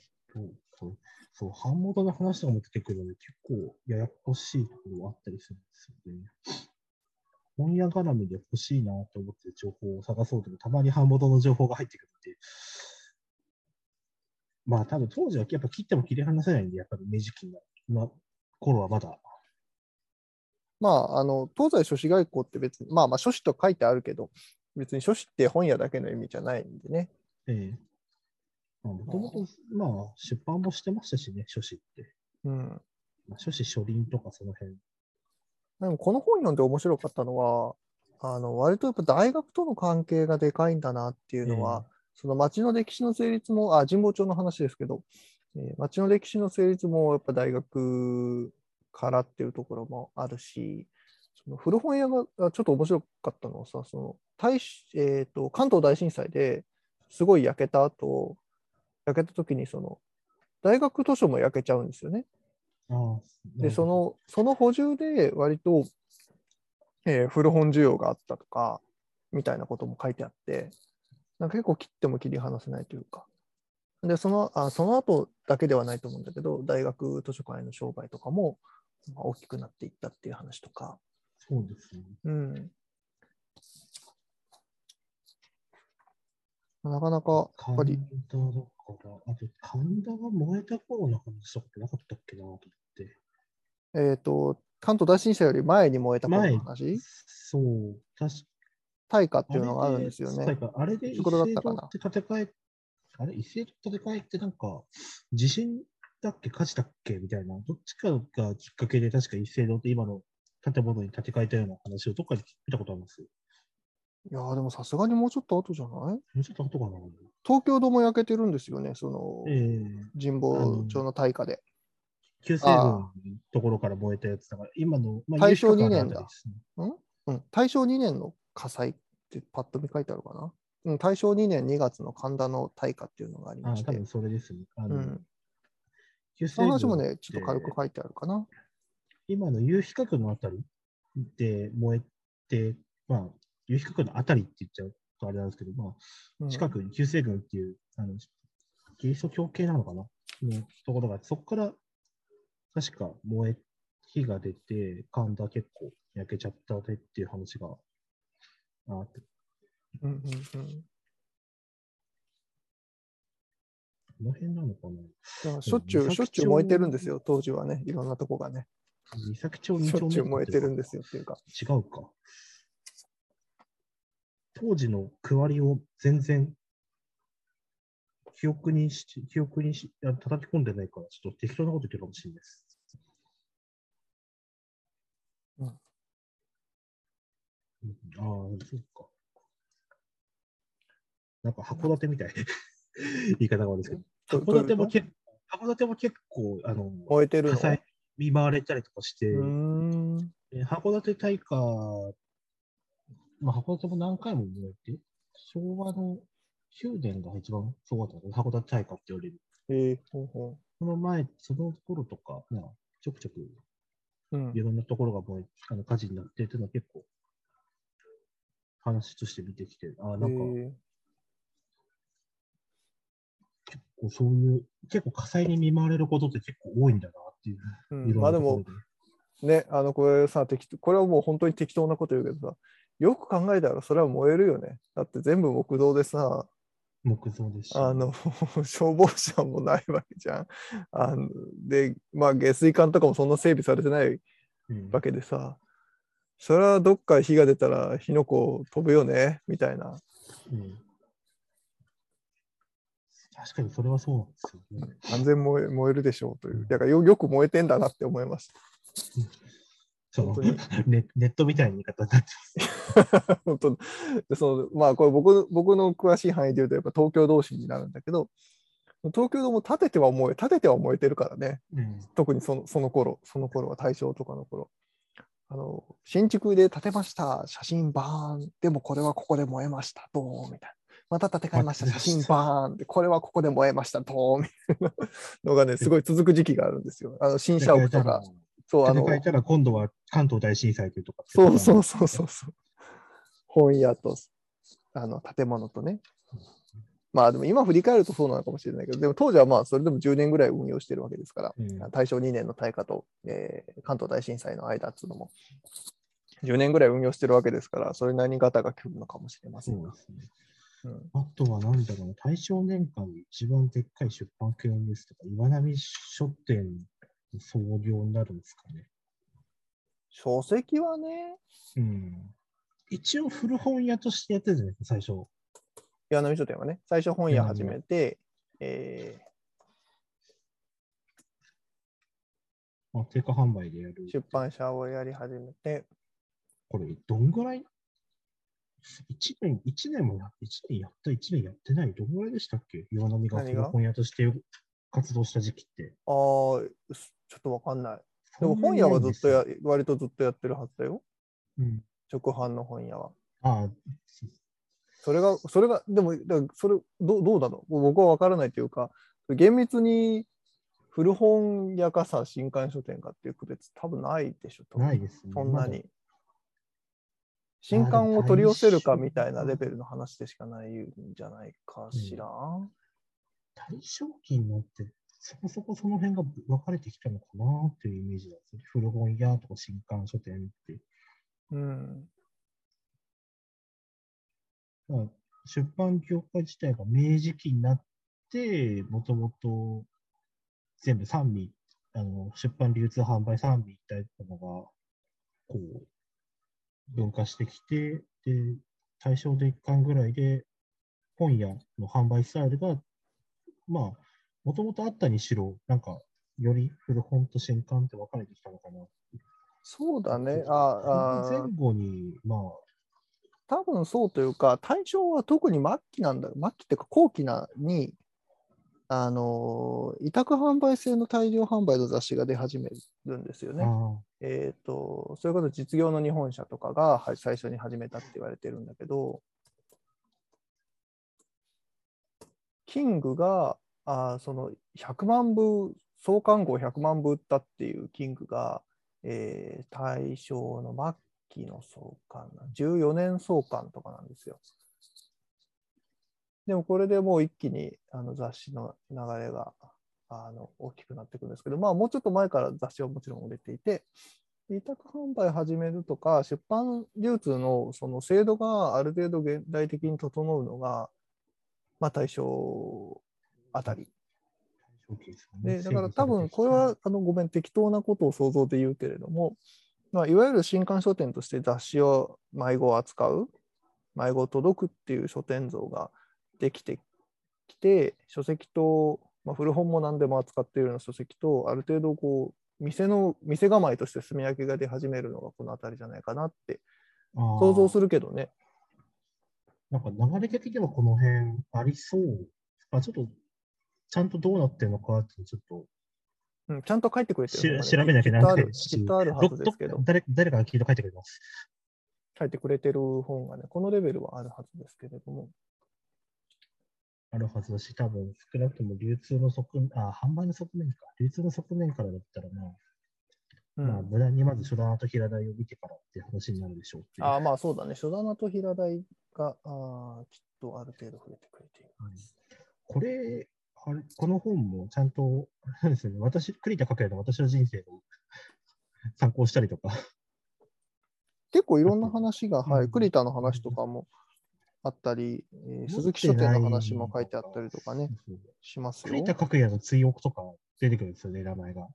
と、そう、版元の話とかも出てくるので、結構ややこしいところはあったりするんですよね。本屋絡みで欲しいなと思って情報を探そうとも、たまに版元の情報が入ってくるんで、まあ多分当時はやっぱ切っても切り離せないんで、やっぱり明治期のの頃はまだ、まあ、あの、東西書士外交って別に、まあまあ、書士と書いてあるけど、別に書士って本屋だけの意味じゃないんでね。ええまあもともと、まあ出版もしてましたしね、書士って。うん。まあ、書士書輪とかその辺。でもこの本読んで面白かったのは、あの割とやっぱ大学との関係がでかいんだなっていうのは、その町の歴史の成立も、あ、神保町の話ですけど、えー町の歴史の成立もやっぱ大学からっていうところもあるし、その古本屋があちょっと面白かったのはさ、その大しえーと関東大震災ですごい焼けた後、焼けた時にその大学図書も焼けちゃうんですよね。で、そ、の、その補充で割と、えー古本需要があったとか、みたいなことも書いてあって、なんか結構切っても切り離せないというか。で、その、あその後だけではないと思うんだけど、大学図書館への商売とかもまあ大きくなっていったっていう話とか。そうですね。うん。なかなか、やっぱ神り、から、あと神田が燃えた頃の話とかなかったっけなと思って。えっ、と、関東大震災より前に燃えた頃の話、そう、確か。大火っていうのがあるんですよね。あれで一そういうことだったかな？建て替え、あれ？一斉堂建て替えってなんか、地震だっけ？火事だっけ？みたいな、どっちかがきっかけで確か一斉堂って今の建物に建て替えたような話をどっかで見たことあります。いやーでもさすがにもうちょっと後じゃない？もうちょっと後かな。東京ドーム焼けてるんですよね、そのええ神保町の大火で。旧西軍のところから燃えたやつだから、今の、ま大正有識2年だうん、大正2年の火災ってパッと見書いてあるかな？うん、大正2年2月の神田の大火っていうのがありましてあ多分、それですね。あの、うん、その話も軍ね、ちょっと軽く書いてあるかな？今の夕日閣のあたりで燃えて、まあ、夕日閣のあたりって言っちゃうとあれなんですけど、まうん。あ、近くに旧西軍っていう、あの、キリスト教系なのかな？のところがそこから、確か燃え、火が出て、神田結構焼けちゃったでっていう話があって、うんうんうん。この辺なのかな？しょっちゅう、しょっちゅう燃えてるんですよ、当時はね、いろんなとこがね。三崎町2しょっちゅう燃えてるんでですよっていうか。違うか。当時の区割りを全然記憶にし、記憶にし、あ叩き込んでないから、ちょっと適当なこと言ってるかもしれないです。うんうんああ、そうか。なんか函館みたい。(laughs) 言い方が悪いですけど。ど函館もどういう結構、函館も結構、あの、燃えてるの？火災見舞われたりとかして、函館大火、まあ、函館も何回も燃えて、昭和の9年が一番すごかったの函館大火って言われる。えー、ほうほその前、その頃とか、まあ、ちょくちょくう。うんい。ろんなところが燃え、あの火事になってっていうのは結構、話として見てきて、ああ、なんか、え結構そういう、結構火災に見舞われることって結構多いんだなっていう。ーういんまあでろんなところも、ね、あの、これさ、適当これはもう本当に適当なこと言うけどさ、よく考えたらそれは燃えるよね。だって全部木造でさ、木造ですし。あの、(laughs) 消防車もないわけじゃん。あので、まあ、下水管とかもそんな整備されてないうんわけでさ、それはどっか火が出たら火の粉飛ぶよねみたいな。うん確かにそれはそうなんですよね。完全燃え燃えるでしょうという。だからよよく燃えてんだなって思います。その本当にネネットみたいな言い方になって (laughs) 本当でそのまあこれ僕僕の詳しい範囲で言うとやっぱ東京同士になるんだけど東京ドーム建てては燃え建てては燃えてるからね。ます。特にそのその頃その頃は大正とかの頃。あの新築で建てました写真バーン。でもこれはここで燃えましたドーンみたいな。また建て替えました写真バーンでこれはここで燃えましたドーンみたいなのがねすごい続く時期があるんですよ。あの新社屋とかそうあのたら今度は関東大震災というとか。そうそうそうそうそう。本屋とあの建物とね。まあでも今振り返るとそうなのかもしれないけど、でも当時はまあそれでも10年ぐらい運用してるわけですから、うん大正2年の大火と、えー関東大震災の間っていうのも10年ぐらい運用してるわけですから、それなりにガタが来るのかもしれませんが。そうんあとは何だろうな、大正年間で一番でっかい出版系のニュースとか、岩波書店の創業になるんですかね。書籍はね、うん。一応古本屋としてやってるじゃないですか、最初。岩波書店はね、最初本屋始めて、えまあ、定価販売でやるー。出版社をやり始めて、これ、どんぐらい？一年、一年もや一年やった、一年やってない。どんぐらいでしたっけ？岩波が？古本屋として活動した時期って。ああ、すちょっとわかんない。でも本屋はずっとや、割とずっとやってるはずだよ。うん。直販の本屋は。ああ、それが、それが、でも、だそれ、どうどうだろう僕は分からないというか、厳密に古本屋かさ、新刊書店かっていう区別、多分ないでしょ、ないですね。そんなに。新刊を取り寄せるかみたいなレベルの話でしかないんじゃないかしら。大正期になって、そこそこその辺が分かれてきたのかなっていうイメージなんですね。古本屋とか新刊書店って。うん。まあ、出版業界自体が明治期になって、もともと全部三味、あの出版流通販売三味一体とのが、こう、分化してきて、で、大正で一巻ぐらいで、本屋の販売スタイルが、まあ、もともとあったにしろ、なんか、より古本と新刊って分かれてきたのかな。そうだね。ああ前後に、まあ、多分そうというか、大正は特に末期なんだ、末期っていうか後期なに、あの委託販売制の大量販売の雑誌が出始めるんですよね。あえっ、と、それこそ実業の日本社とかがは最初に始めたって言われてるんだけど、キングが、あその100万部、創刊号100万部売ったっていうキングが、えー大正の末期の創刊な、14年創刊とかなんですよ。でもこれでもう一気にあの雑誌の流れがあの大きくなっていくんですけど、まあもうちょっと前から雑誌はもちろん売れていて、委託販売始めるとか、出版流通のその制度がある程度現代的に整うのが、まあ大正あたり。でだから多分これは、あの、ごめん、適当なことを想像で言うけれども、まあ、いわゆる新刊書店として雑誌を迷子を扱う、迷子を届くっていう書店像ができてきて、書籍と、まあ、古本も何でも扱っているような書籍と、ある程度こう、店の、店構えとして住み分けが出始めるのがこの辺りじゃないかなって想像する。るけどね。なんか流れ的にはこの辺ありそう。あ、ちょっと、ちゃんとどうなってるのかってちょっとうん、ちゃんと書いてくれてるし調べなきゃならないしきっとあるはどずですけどど。誰誰かが聞いて書いてくれます。書いてくれてる本がね、このレベルはあるはずですけれども。あるはずだし、多分少なくとも流通の側面、あ、販売の側面か。流通の側面からだったらな、うんまあ、無駄にまず初段と平台を見てからって話になるでしょう。ああ、まあそうだね。書棚と平台があーきっとある程度触れてくれている。これ、あれこの本もちゃんと、あれですよね、私、栗田拓也の私の人生を (laughs) 参考したりとか、結構いろんな話が、はい、うん栗田の話とかもあったり、えー鈴木書店の話も書いてあったりとかね、しますよ栗。田拓也の追憶とか出てくるんですよね、名前が。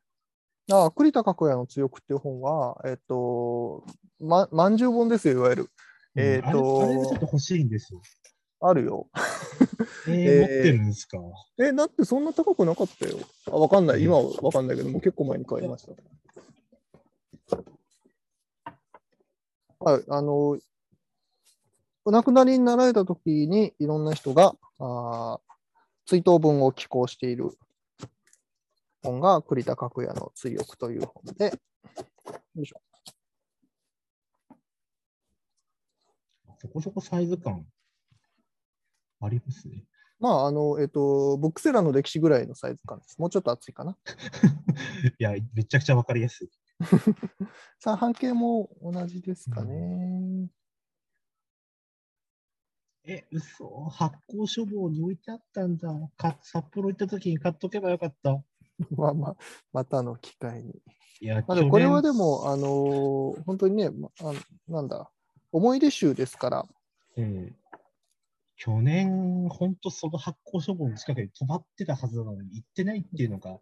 ああ、栗田角也の強くっていう本は、えっと、ま、まんじゅう本ですよ、いわゆる。えっ、あれとあれがちょっと欲しいんですよ。あるよ。(laughs) えーえー持ってるんですか？え、だってそんな高くなかったよ。あ、わかんない。今はわかんないけども、結構前に買いました。はい、あの、お亡くなりになられた時に、いろんな人が、あー追悼文を寄稿している本が、栗田角也の追憶という本で、よいしょ。そこそこサイズ感ありますね。まあ、あの、えっと、ブックセラーの歴史ぐらいのサイズ感です。もうちょっと厚いかな。(laughs) いや、めちゃくちゃわかりやすい。(laughs) さあ、半径も同じですかね。え、嘘発酵処方に置いてあったんだ。か札幌行った時に買っとけばよかった。(laughs) まあまあ、またの機会に。いや、まあ、これはでも、あのー本当にね、まあ、なんだ、思い出集ですから、うん去年、本当その発酵処方の近くに止まってたはずなのに行ってないっていうのが、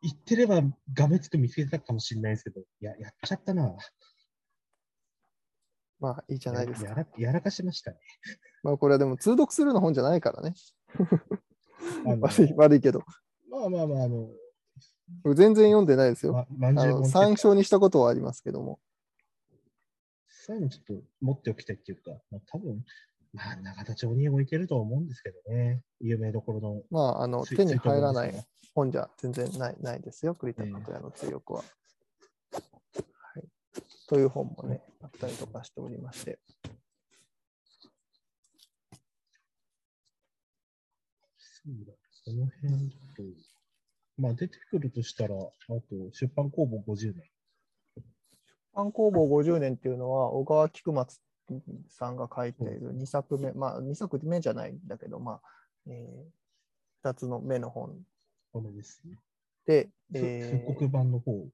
行ってればがめつく見つけたかもしれないですけど、いや、やっちゃったな。まあいいじゃないですか。やらやらかしましたね。まあこれはでも通読するの本じゃないからね。(laughs) 悪い悪いけど、まあまあまあ、あの、全然読んでないですよ。参照にしたことはありますけども。そういうのちょっと持っておきたいっていうか、まあ、多分まあ、永田町に置いてると思うんですけどね、有名どころの。まあ、あの手に入らない本じゃ全然ないないですよ、栗田拓也の追憶は。はい、という本もね、あったりとかしておりまして。そうだ、その辺まあ出てくるとしたら、あと出版工房50年。出版工房50年っていうのは、小川菊松さんが書いている2作目、まあ2作目じゃないんだけど、まあ、え2つの目の本。これですね。で、ふえ復刻版の方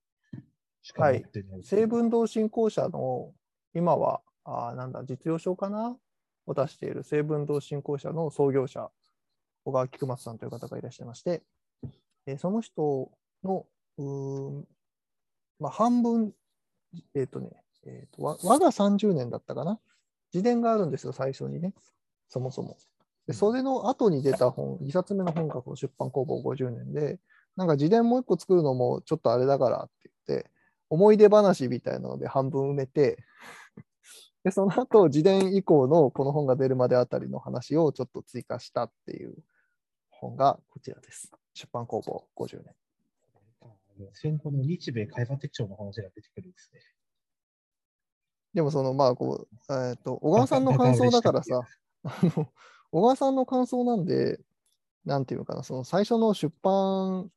しかはい持ってない、成文堂振興社の今はあーなんだ実用書かな？を出している成文堂振興社の創業者小川菊松さんという方がいらっしゃいまして、えーその人のうーん、まあ、半分、えっ、とね、えーとわ我が30年だったかな？自伝があるんですよ、最初にね、そもそも。でそれの後に出た本、2冊目の本がこの出版工房50年で、なんか自伝もう一個作るのもちょっとあれだからって言って、思い出話みたいなので半分埋めて、で、その後、自伝以降のこの本が出るまであたりの話をちょっと追加したっていう本がこちらです。出版工房50年。戦後の日米会話手帳の話が出てくるんですね。でもそのまあこう、えっ、と、小川さんの感想だからさ、あの、小川さんの感想なんで、なんていうのかな、その最初の出版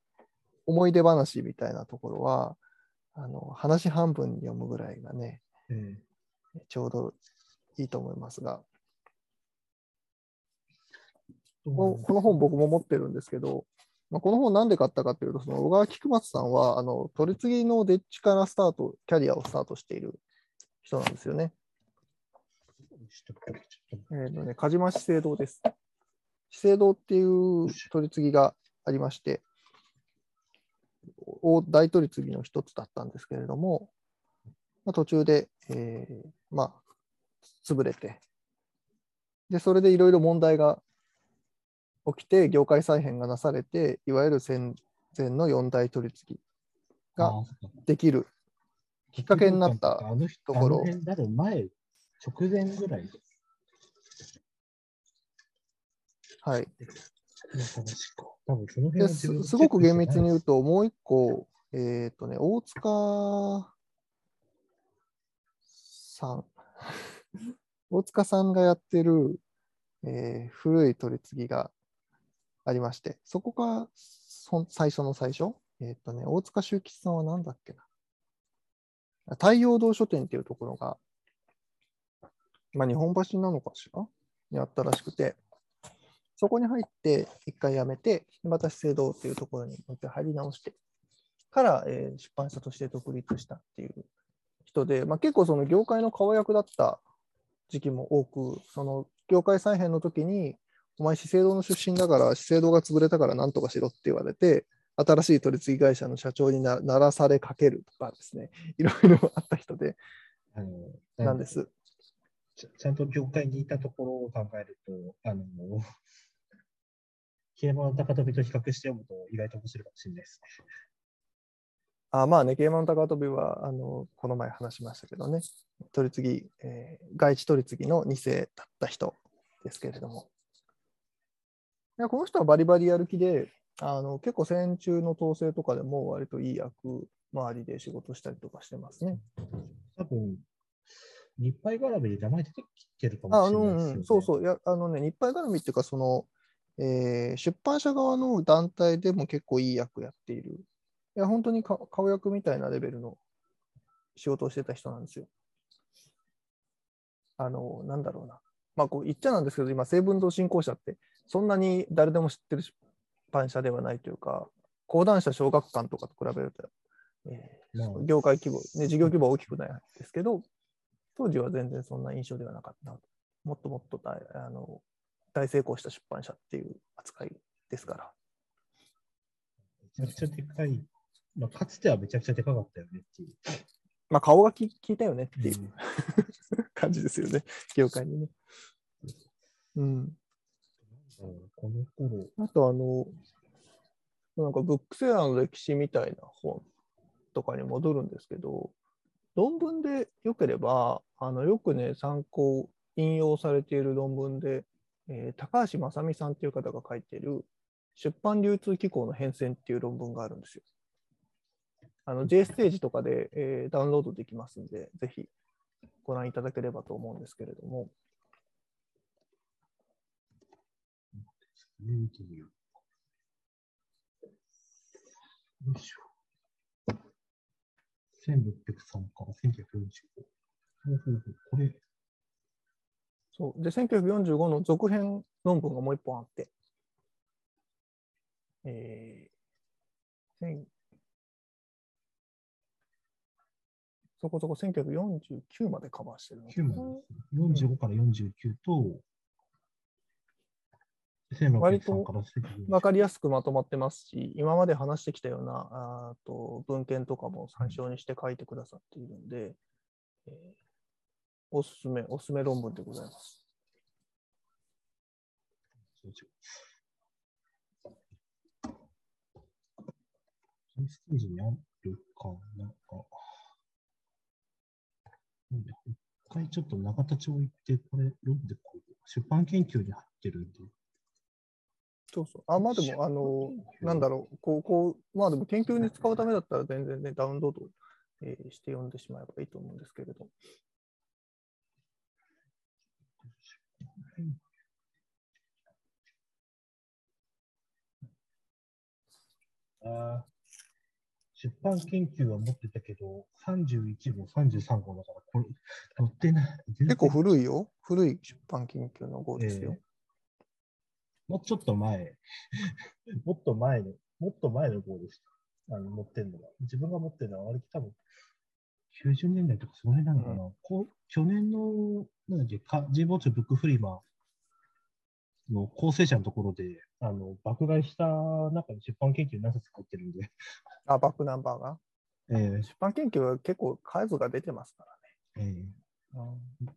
思い出話みたいなところは、あの話半分に読むぐらいがね、うんちょうどいいと思いますが、とここの本僕も持ってるんですけど、まあ、この本なんで買ったかというと、その小川菊松さんは、あの、取り次ぎのデッチからスタート、キャリアをスタートしている人なんですよね。ちょっとちょっとえっ、とね、鹿島資生堂です。資生堂っていう取り次ぎがありまして、お大取り次ぎの一つだったんですけれども、まあ、途中で、えーまあ、潰れて、で、それでいろいろ問題が起きて、業界再編がなされて、いわゆる戦前の四大取り次ぎができる。きっかけになったあの人ところ前、直前ぐらいはい、ですすごく厳密に言うと。と、もう一個、えっ、とね、大塚さん、(laughs) 大塚さんがやってる、えー古い取り次ぎがありまして、そこがそ最初の最初、えっ、とね、大塚修吉さんは何だっけな？太陽堂書店っていうところが、まあ、日本橋なのかしら？にあったらしくて、そこに入って、一回辞めて、また資生堂っていうところにもう一回入り直して、から、えー出版社として独立したっていう人で、まあ、結構その業界の顔役だった時期も多く、その業界再編の時に、お前資生堂の出身だから、資生堂が潰れたから何とかしろって言われて、新しい取り次ぎ会社の社長になならされかけるとかですね、いろいろあった人で、あのなんです。ちゃんと業界にいたところを考えると、あの、競馬の高跳びと比較して読むと意外と面白いかもしれないですね。あまあね、ゲーマの高跳びは、あの、この前話しましたけどね、取り次ぎ、えー外地取り次ぎの2世だった人ですけれども。いやこの人はバリバリやる気で、あの結構戦中の統制とかでも割といい役周りで仕事したりとかしてますね。多分、日配絡みで名前出てきてるかああもしれないですよ、ねのうん、そうそう、いや、あのね、日配絡みっていうか、その、えー出版社側の団体でも結構いい役やっている。いや、本当にか顔役みたいなレベルの仕事をしてた人なんですよ。あの、なんだろうな。まあ、こう言っちゃなんですけど、今、成文堂振興社って、そんなに誰でも知ってる出版社ではないというか、講談社小学館とかと比べると、えーまあ業界規模、ね、事業規模は大きくないですけど、当時は全然そんな印象ではなかった。もっともっと大あの大成功した出版社っていう扱いですから。めちゃくちゃでかい、まあ、かつてはめちゃくちゃでかかったよねっていう。まあ、顔がき聞いたよねっていううん (laughs) 感じですよね、業界にね。うん。うん。この頃、あと、あの、なんかブックセラーの歴史みたいな本とかに戻るんですけど、論文でよければ、あのよくね、参考、引用されている論文で、えー高橋正美さんっていう方が書いている、出版流通機構の変遷っていう論文があるんですよ。あの J ステージとかで、えーダウンロードできますんで、ぜひご覧いただければと思うんですけれども、見てみよう。よいしょ。1603から1945。ほうほうほうこれ、そう。で、1945の続編論文がもう一本あって、えー、千そこそこ1949までカバーしてるのか9なまでですね。45から49と、割1603とから1945。わかりやすくまとまってますし、今まで話してきたようなあーと文献とかも参照にして書いてくださっているんで、えーおすすめ、おすすめ論文でございます。そうそうそのステージにあるかなんか。なんで一回ちょっと永田町行って、これ読んでこう。出版研究に入ってるんで。そうそう。あ、まあでも、あの、なんだろう、こう、こう、まあでも研究に使うためだったら全然ね、ダウンロード、えーして読んでしまえばいいと思うんですけれど。あー出版研究は持ってたけど、31号、33号だから、これ、載ってない。結構古いよ。古い出版研究の号ですよ。えもうちょっと前、(laughs) もっと前の、もっと前の号でした。あの持ってるのは。自分が持ってるのは、割と多分、90年代とかその辺なのかな。こう去年の、なんだっけ、か G ボーツブックフリマの構成者のところで、あの、爆買いした中に出版研究何冊か入ってるんで、あ、バックナンバーが？えー出版研究は結構数が出てますからね。えーうん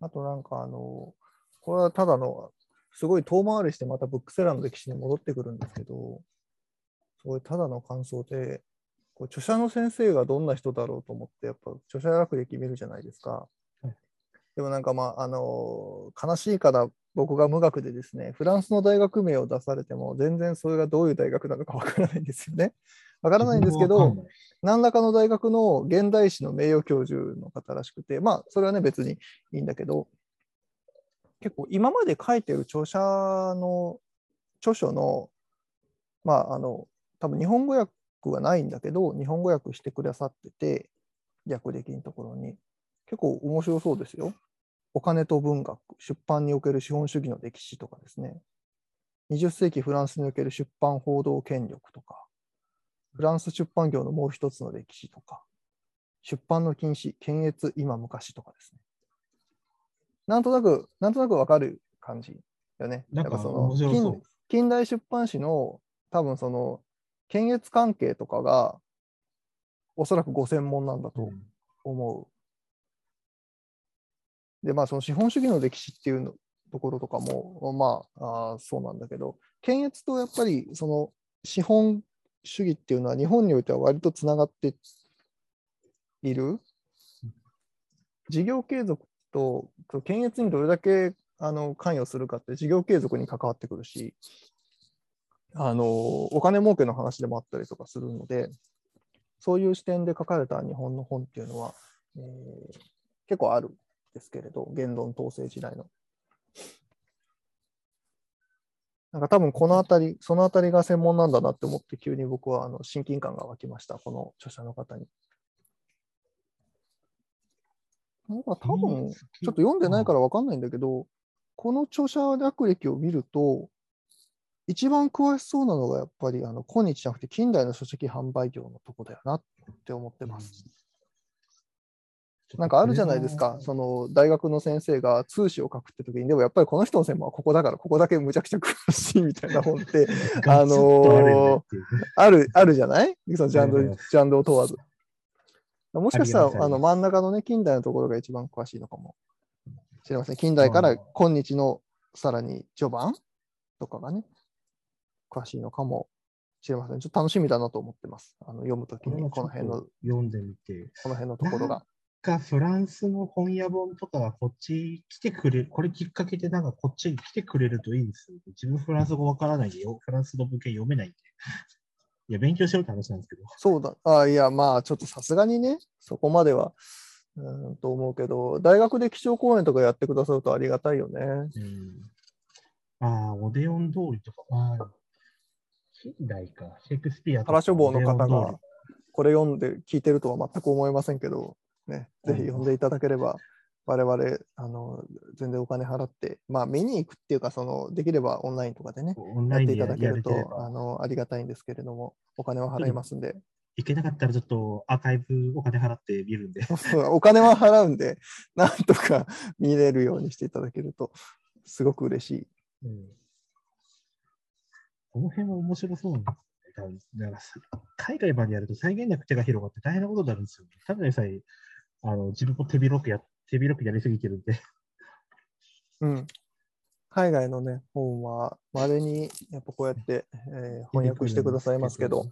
あとなんかあの、これはただの、すごい遠回りしてまたブックセラーの歴史に戻ってくるんですけど、すごいただの感想で、こう著者の先生がどんな人だろうと思って、やっぱ著者学歴見るじゃないですかはい。でもなんかまあ、あの、悲しいから僕が無学でですね、フランスの大学名を出されても、全然それがどういう大学なのかわからないんですよね。わからないんですけど何らかの大学の現代史の名誉教授の方らしくて、まあ、それはね、別にいいんだけど、結構今まで書いてる著者の著書の、まあ、あの、多分日本語訳はないんだけど、日本語訳してくださってて、訳できんところに。結構面白そうですよ。お金と文学、出版における資本主義の歴史とかですね。20世紀フランスにおける出版報道権力とか、フランス出版業のもう一つの歴史とか、出版の禁止、検閲、今、昔とかですね。なんとなく、なんとなくわかる感じよね。なんかその近近代出版史の多分その検閲関係とかがおそらくご専門なんだとうん思う。でまあその資本主義の歴史っていうのところとかもまああーそうなんだけど検閲とやっぱりその資本主義っていうのは日本においては割とつながっている。事業継続と検閲にどれだけあの関与するかって事業継続に関わってくるし、あのお金儲けの話でもあったりとかするので、そういう視点で書かれた日本の本っていうのは、えー結構あるんですけれど、言論統制時代の。なんか多分このあたり、そのあたりが専門なんだなって思って、急に僕はあの親近感が湧きました、この著者の方に。なんか多分、ちょっと読んでないから分かんないんだけど、この著者略歴を見ると、一番詳しそうなのがやっぱりあの今日じゃなくて近代の書籍販売業のとこだよなって思ってます。なんかあるじゃないですか、その大学の先生が通史を書くって時に、でもやっぱりこの人の専門はここだから、ここだけむちゃくちゃ詳しいみたいな本って (laughs) あのあるあるじゃない？そのジャンルジャンルを問わず。もしかしたらあの真ん中のね、近代のところが一番詳しいのかもしれません。近代から今日のさらに序盤とかがね、詳しいのかもしれません。ちょっと楽しみだなと思ってます。あの読むときにこの辺の、読んでみて。この辺のところが。かフランスの本屋本とかがこっち来てくれる、これきっかけでなんかこっちに来てくれるといいですよ。自分フランス語わからないんでよ、フランスの文献読めないんで。いや、勉強しろって話なんですけど。そうだ。あいや、まあ、ちょっとさすがにね、そこまでは、うーんと思うけど、大学で基調講演とかやってくださるとありがたいよね。うん。ああ、オデオン通りとか。ああ、近代か。シェイクスピアとか。原書房の方が通これ読んで聞いてるとは全く思いませんけど、ね、ぜひ読んでいただければ、我々、あの、全然お金払って、まあ、見に行くっていうか、その、できればオンラインとかでね、やっていただけるとあの、ありがたいんですけれども、お金は払いますんで、いけなかったらちょっとアーカイブお金払って見るんで。(laughs) お金は払うんで、なんとか (laughs) 見れるようにしていただけると、すごく嬉しい。うんこの辺は面白そうなんですだからさ海外までやると再現なく手が広がって大変なことになるんですよね。ただでさえ、あの自分も手広くや手広くやりすぎてるんで。うん。海外のね、本は、まれに、やっぱこうやって、えー翻訳してくださいますけど、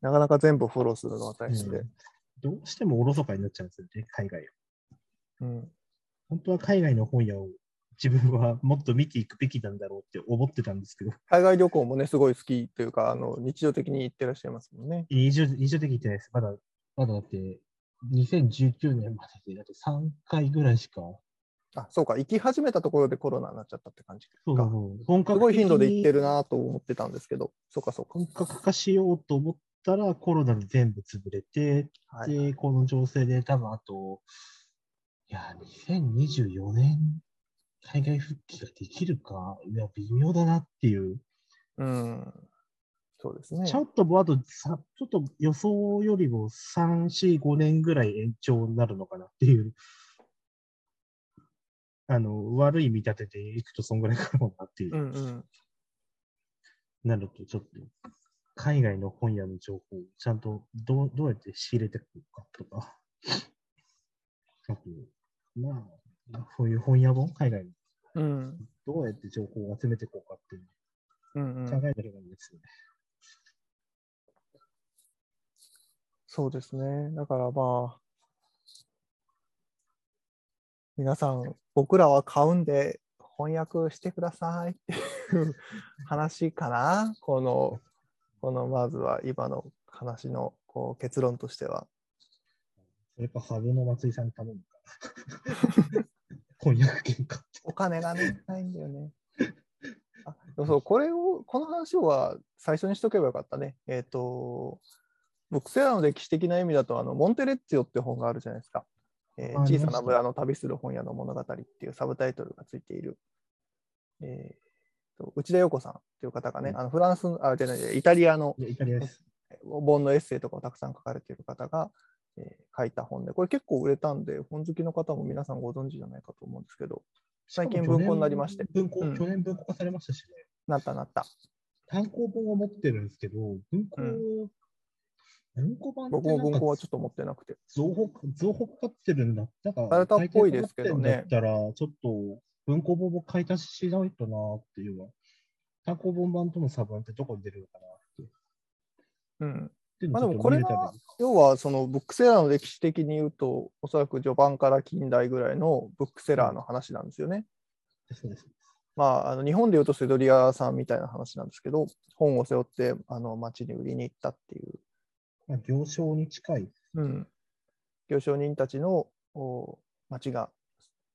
なかなか全部フォローするのは大変で。うんどうしてもおろそかになっちゃうんですよね、海外を。うん。本当は海外の本屋を自分はもっと見ていくべきなんだろうって思ってたんですけど、海外旅行もね、すごい好きというか、あの日常的に行ってらっしゃいますもんね。印象印象的に言ってないです。まだ、まだだって、2019年までで、だって3回ぐらいしか、あ、そうか、行き始めたところでコロナになっちゃったって感じか。そうそうす格ごい頻度で行ってる。るなと思ってたんですけど、そうかそうか。本格化しようと思ったらコロナで全部潰れて、はい、で、この情勢で多分あと、いや、2024年、海外復帰ができるか、いや、微妙だなっていう。うん。そうですね。ちょっともうあとさ、ちょっと予想よりも3、4、5年ぐらい延長になるのかなっていう。あの、悪い見立てでいくとそんぐらいかもなっていう。うんうん。なると、ちょっと、海外の本屋の情報をちゃんとどうどうやって仕入れていくかとか。あと、まあ、そういう本屋本、海外の、うん。どうやって情報を集めていこうかっていううん考えてるんですよね。そうですね。だからまあ、皆さん、僕らは買うんで翻訳してくださいっていう (laughs) 話かな？この、このまずは今の話のこう結論としては。それか、ハブの松井さんに頼むか。(laughs) 翻訳券買って。お金がね、ないんだよね。あそう、これを、この話は最初にしとけばよかったね。えっ、と、ブックセラーの歴史的な意味だと、あの、モンテレッツィオって本があるじゃないですか。えー小さな村の旅する本屋の物語っていうサブタイトルがついている。えーと内田洋子さんっていう方がね、うんあのフランス、あ、じゃない、イタリアのいやイタリアです。本のエッセイとかをたくさん書かれている方が、えー書いた本で、これ結構売れたんで、本好きの方も皆さんご存知じゃないかと思うんですけど、最近文庫になりまして文庫、うん去年文庫化されましたしね。なったなった。単行本は持ってるんですけど、文庫、うん文庫版って僕も文庫はちょっと持ってなくて。増補増補かかってるんだったら、されたっぽいですけどねだったら、ちょっと文庫本も買い足ししないとなっていうのは、単行本版との差分ってどこに出るのかなって。うん。まあでもこれがれたらいいです要はそのブックセラーの歴史的に言うと、おそらく序盤から近代ぐらいのブックセラーの話なんですよね。そうです。まあ、あの日本でいうとセドリアさんみたいな話なんですけど、本を背負ってあの街に売りに行ったっていう、まあ、行商に近い。うん、行商人たちのお街が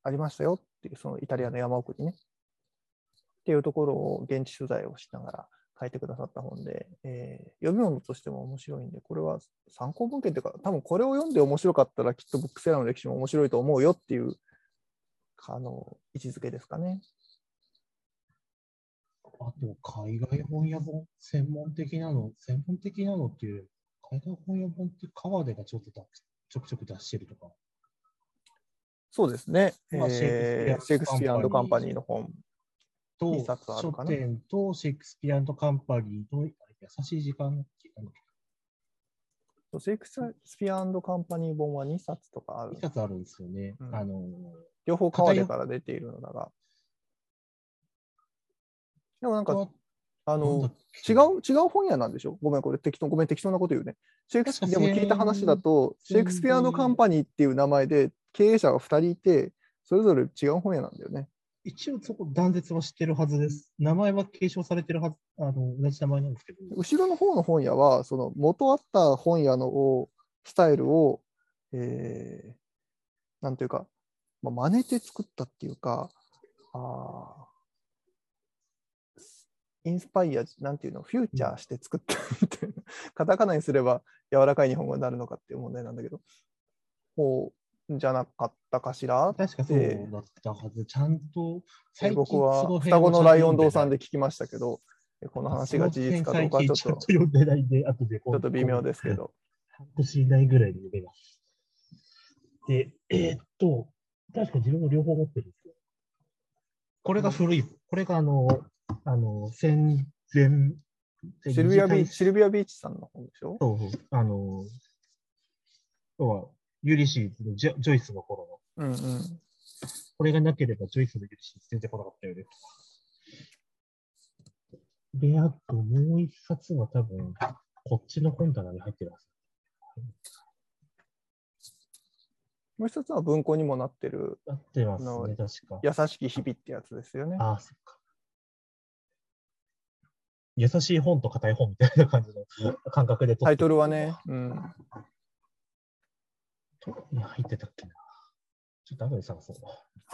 ありましたよっていう、そのイタリアの山奥にね。っていうところを現地取材をしながら書いてくださった本で、えー読み物としても面白いんで、これは参考文献というか、多分これを読んで面白かったら、きっとブックセラーの歴史も面白いと思うよっていうあの位置づけですかね。あと、海外本屋本、専門的なの、専門的なのっていう、海外本屋本って川出がちょっとだちょくちょく出してるとか。そうですね。まあえーシェイクスピアカンパニーの本。と書店とシェイクスピアカンパニーと優しい時間シェイクスピアカンパニー本は2冊とかある2。冊あるんですよね。うんあの両方川出から出ているのだが。でもなんか、あの違う、違う本屋なんでしょ？ごめん、これ適当、ごめん、適当なこと言うね。シェイクス確かでも聞いた話だと、シェイクスピアカンパニーっていう名前で経営者が2人いて、それぞれ違う本屋なんだよね。一応そこ断絶は知ってるはずです。名前は継承されてるはず、あの同じ名前なんですけど。後ろの方の本屋は、その元あった本屋のをスタイルを、えーなんていうか、まあ、真似て作ったっていうか、あーインスパイア、なんていうの、フューチャーして作ったみたいな、(laughs) カタカナにすれば柔らかい日本語になるのかっていう問題なんだけど、こうじゃなかったかしら？確かそうだったはず。ちゃんと、最近僕は双子のライオン堂さんでで聞きましたけど、この話が事実かどうかはちょっとちょっと微妙ですけど。半年以内ぐらいで読めます。で、えーっと、確か自分も両方持ってるんですよ。これが古い、これがあの、あの、戦前、シルビアビーチ、チシルビアビーチさんの本でしょ？そうそう、あの、要は、ユリシーズのジョジョイスの頃の、うんうん。これがなければジョイスのユリシーズ出てこなかったよね。で、あともう一冊は多分、こっちの本棚に入ってるはず。なもう一つは文庫にもなってる、なってますね、確か。優しき日々ってやつですよね。ああ、そっか。優しい本と硬い本みたいな感じの感覚で撮ってタイトルはね、うん。入ってたっけな。ちょっと後で探そう。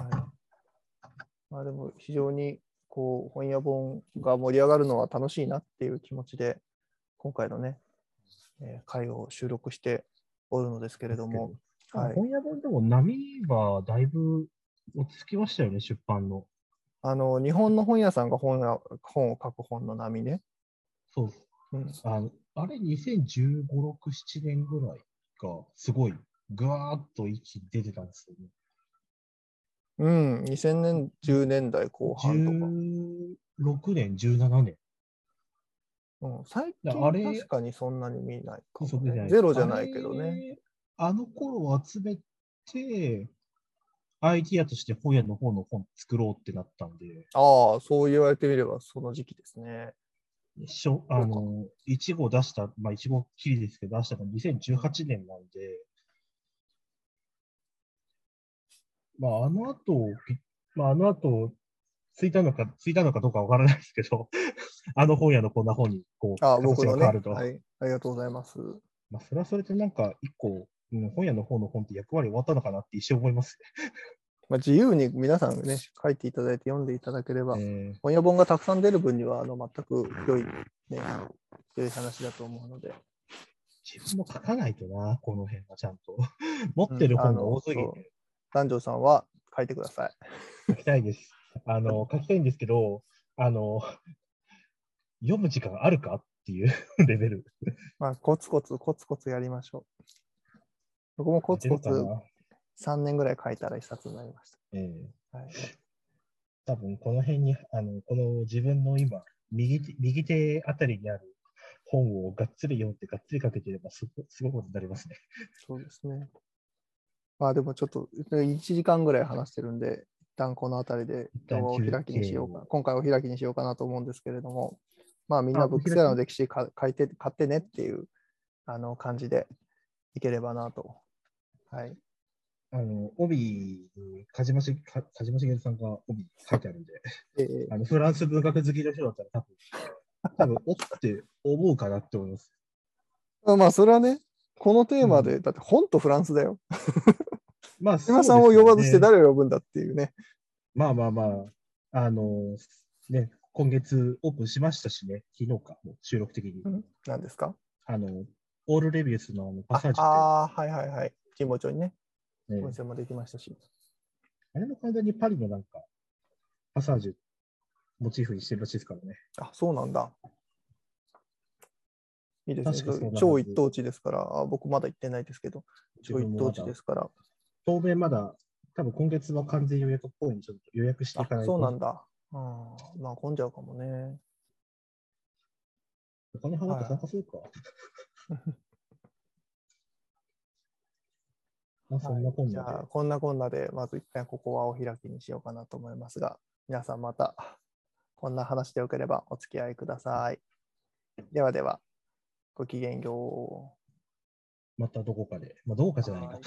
はい、まあでも非常にこう本屋本が盛り上がるのは楽しいなっていう気持ちで、今回のね、えー回を収録しておるのですけれども、はい、本屋本でも波はだいぶ落ち着きましたよね、出版の。あの日本の本屋さんが本や本を書く本の波ね。そう。うん、あのあれ、2015、6、7年ぐらいが、すごい、ぐわーっと一気に出てたんですよね。うん、2000年、10年代後半とか。16年、17年。うん、最だ近あれ確かにそんなに見ないか。ゼロじゃないけどね。あの頃集めて、アイディアとして本屋の方の本作ろうってなったんで、ああ、そう言われてみればその時期ですね。しょあの、1号出した、まあ1号きりですけど、出したの2018年なんで、まああの後、ぴまああの後、ついたのか、ついたのかどうかわからないですけど、(laughs) あの本屋のこんな本に、こう、ああ、僕のね。はい。ありがとうございます。まあそれはそれでなんか一個、うん、本屋の方の本って役割終わったのかなって一瞬思います (laughs) まあ、自由に皆さんね、書いていただいて読んでいただければ、ね。えー本屋本がたくさん出る分にはあの全く良い、ね、良い話だと思うので。自分も書かないとな、この辺はちゃんと。(laughs) 持ってる本が多すぎうんあのて男女さんは書いてください。書きたいです。あの、(laughs) 書きたいんですけど、あの、読む時間あるかっていうレベル。まあ、コツコツ、コツコツやりましょう。僕もコツコツ出るかな3年ぐらい書いたら一冊になりましええた。はい、多分この辺に、あの、この自分の今、右手右手あたりにある本をがっつり読んで、がっつりかけてればすご、すごいことになりますね。そうですね。まあでもちょっと1時間ぐらい話してるんで、一旦この辺りでお開きにしようか、今回お開きにしようかなと思うんですけれども、まあみんなあブックセラーの歴史か書いて買ってねっていうあの感じでいければなと。はい。あの、帯に、梶間茂さんが帯書いてあるんで、ええあの、フランス文学好きの人だったら多分、多分、おって思うかなって思います。まあそれはね、このテーマで、だって本とフランスだよ。まあ、島さんを呼ばずしてだ誰を呼ぶんだっていうね。まあまあまあ、あの、ね、今月オープンしましたしね、昨日か、もう収録的に。何ですかあの、オールレビュースのあのパあサージっあー、はいはいはい。神保町にね、お店もできましたし。あれも完全にパリのなんか、パサージュモチーフにしてるらしいですからね。あ、そうなんだ。いいですね。超一等地ですから、あ僕まだ行ってないですけど、超一等地ですから。当面まだ、多分今月は完全予約っぽいんで、ちょっと予約していかなあ、いと。そうなんだ。うん、まあ混んじゃうかもね。お金払って参加するか。(laughs) まあ、そんなこんなで、じゃあ、こんなこんなで、まず一回ここはお開きにしようかなと思いますが、皆さんまたこんな話でよければお付き合いください。ではでは、ごきげんよう。またどこかで、まあ、どこかじゃないかは。い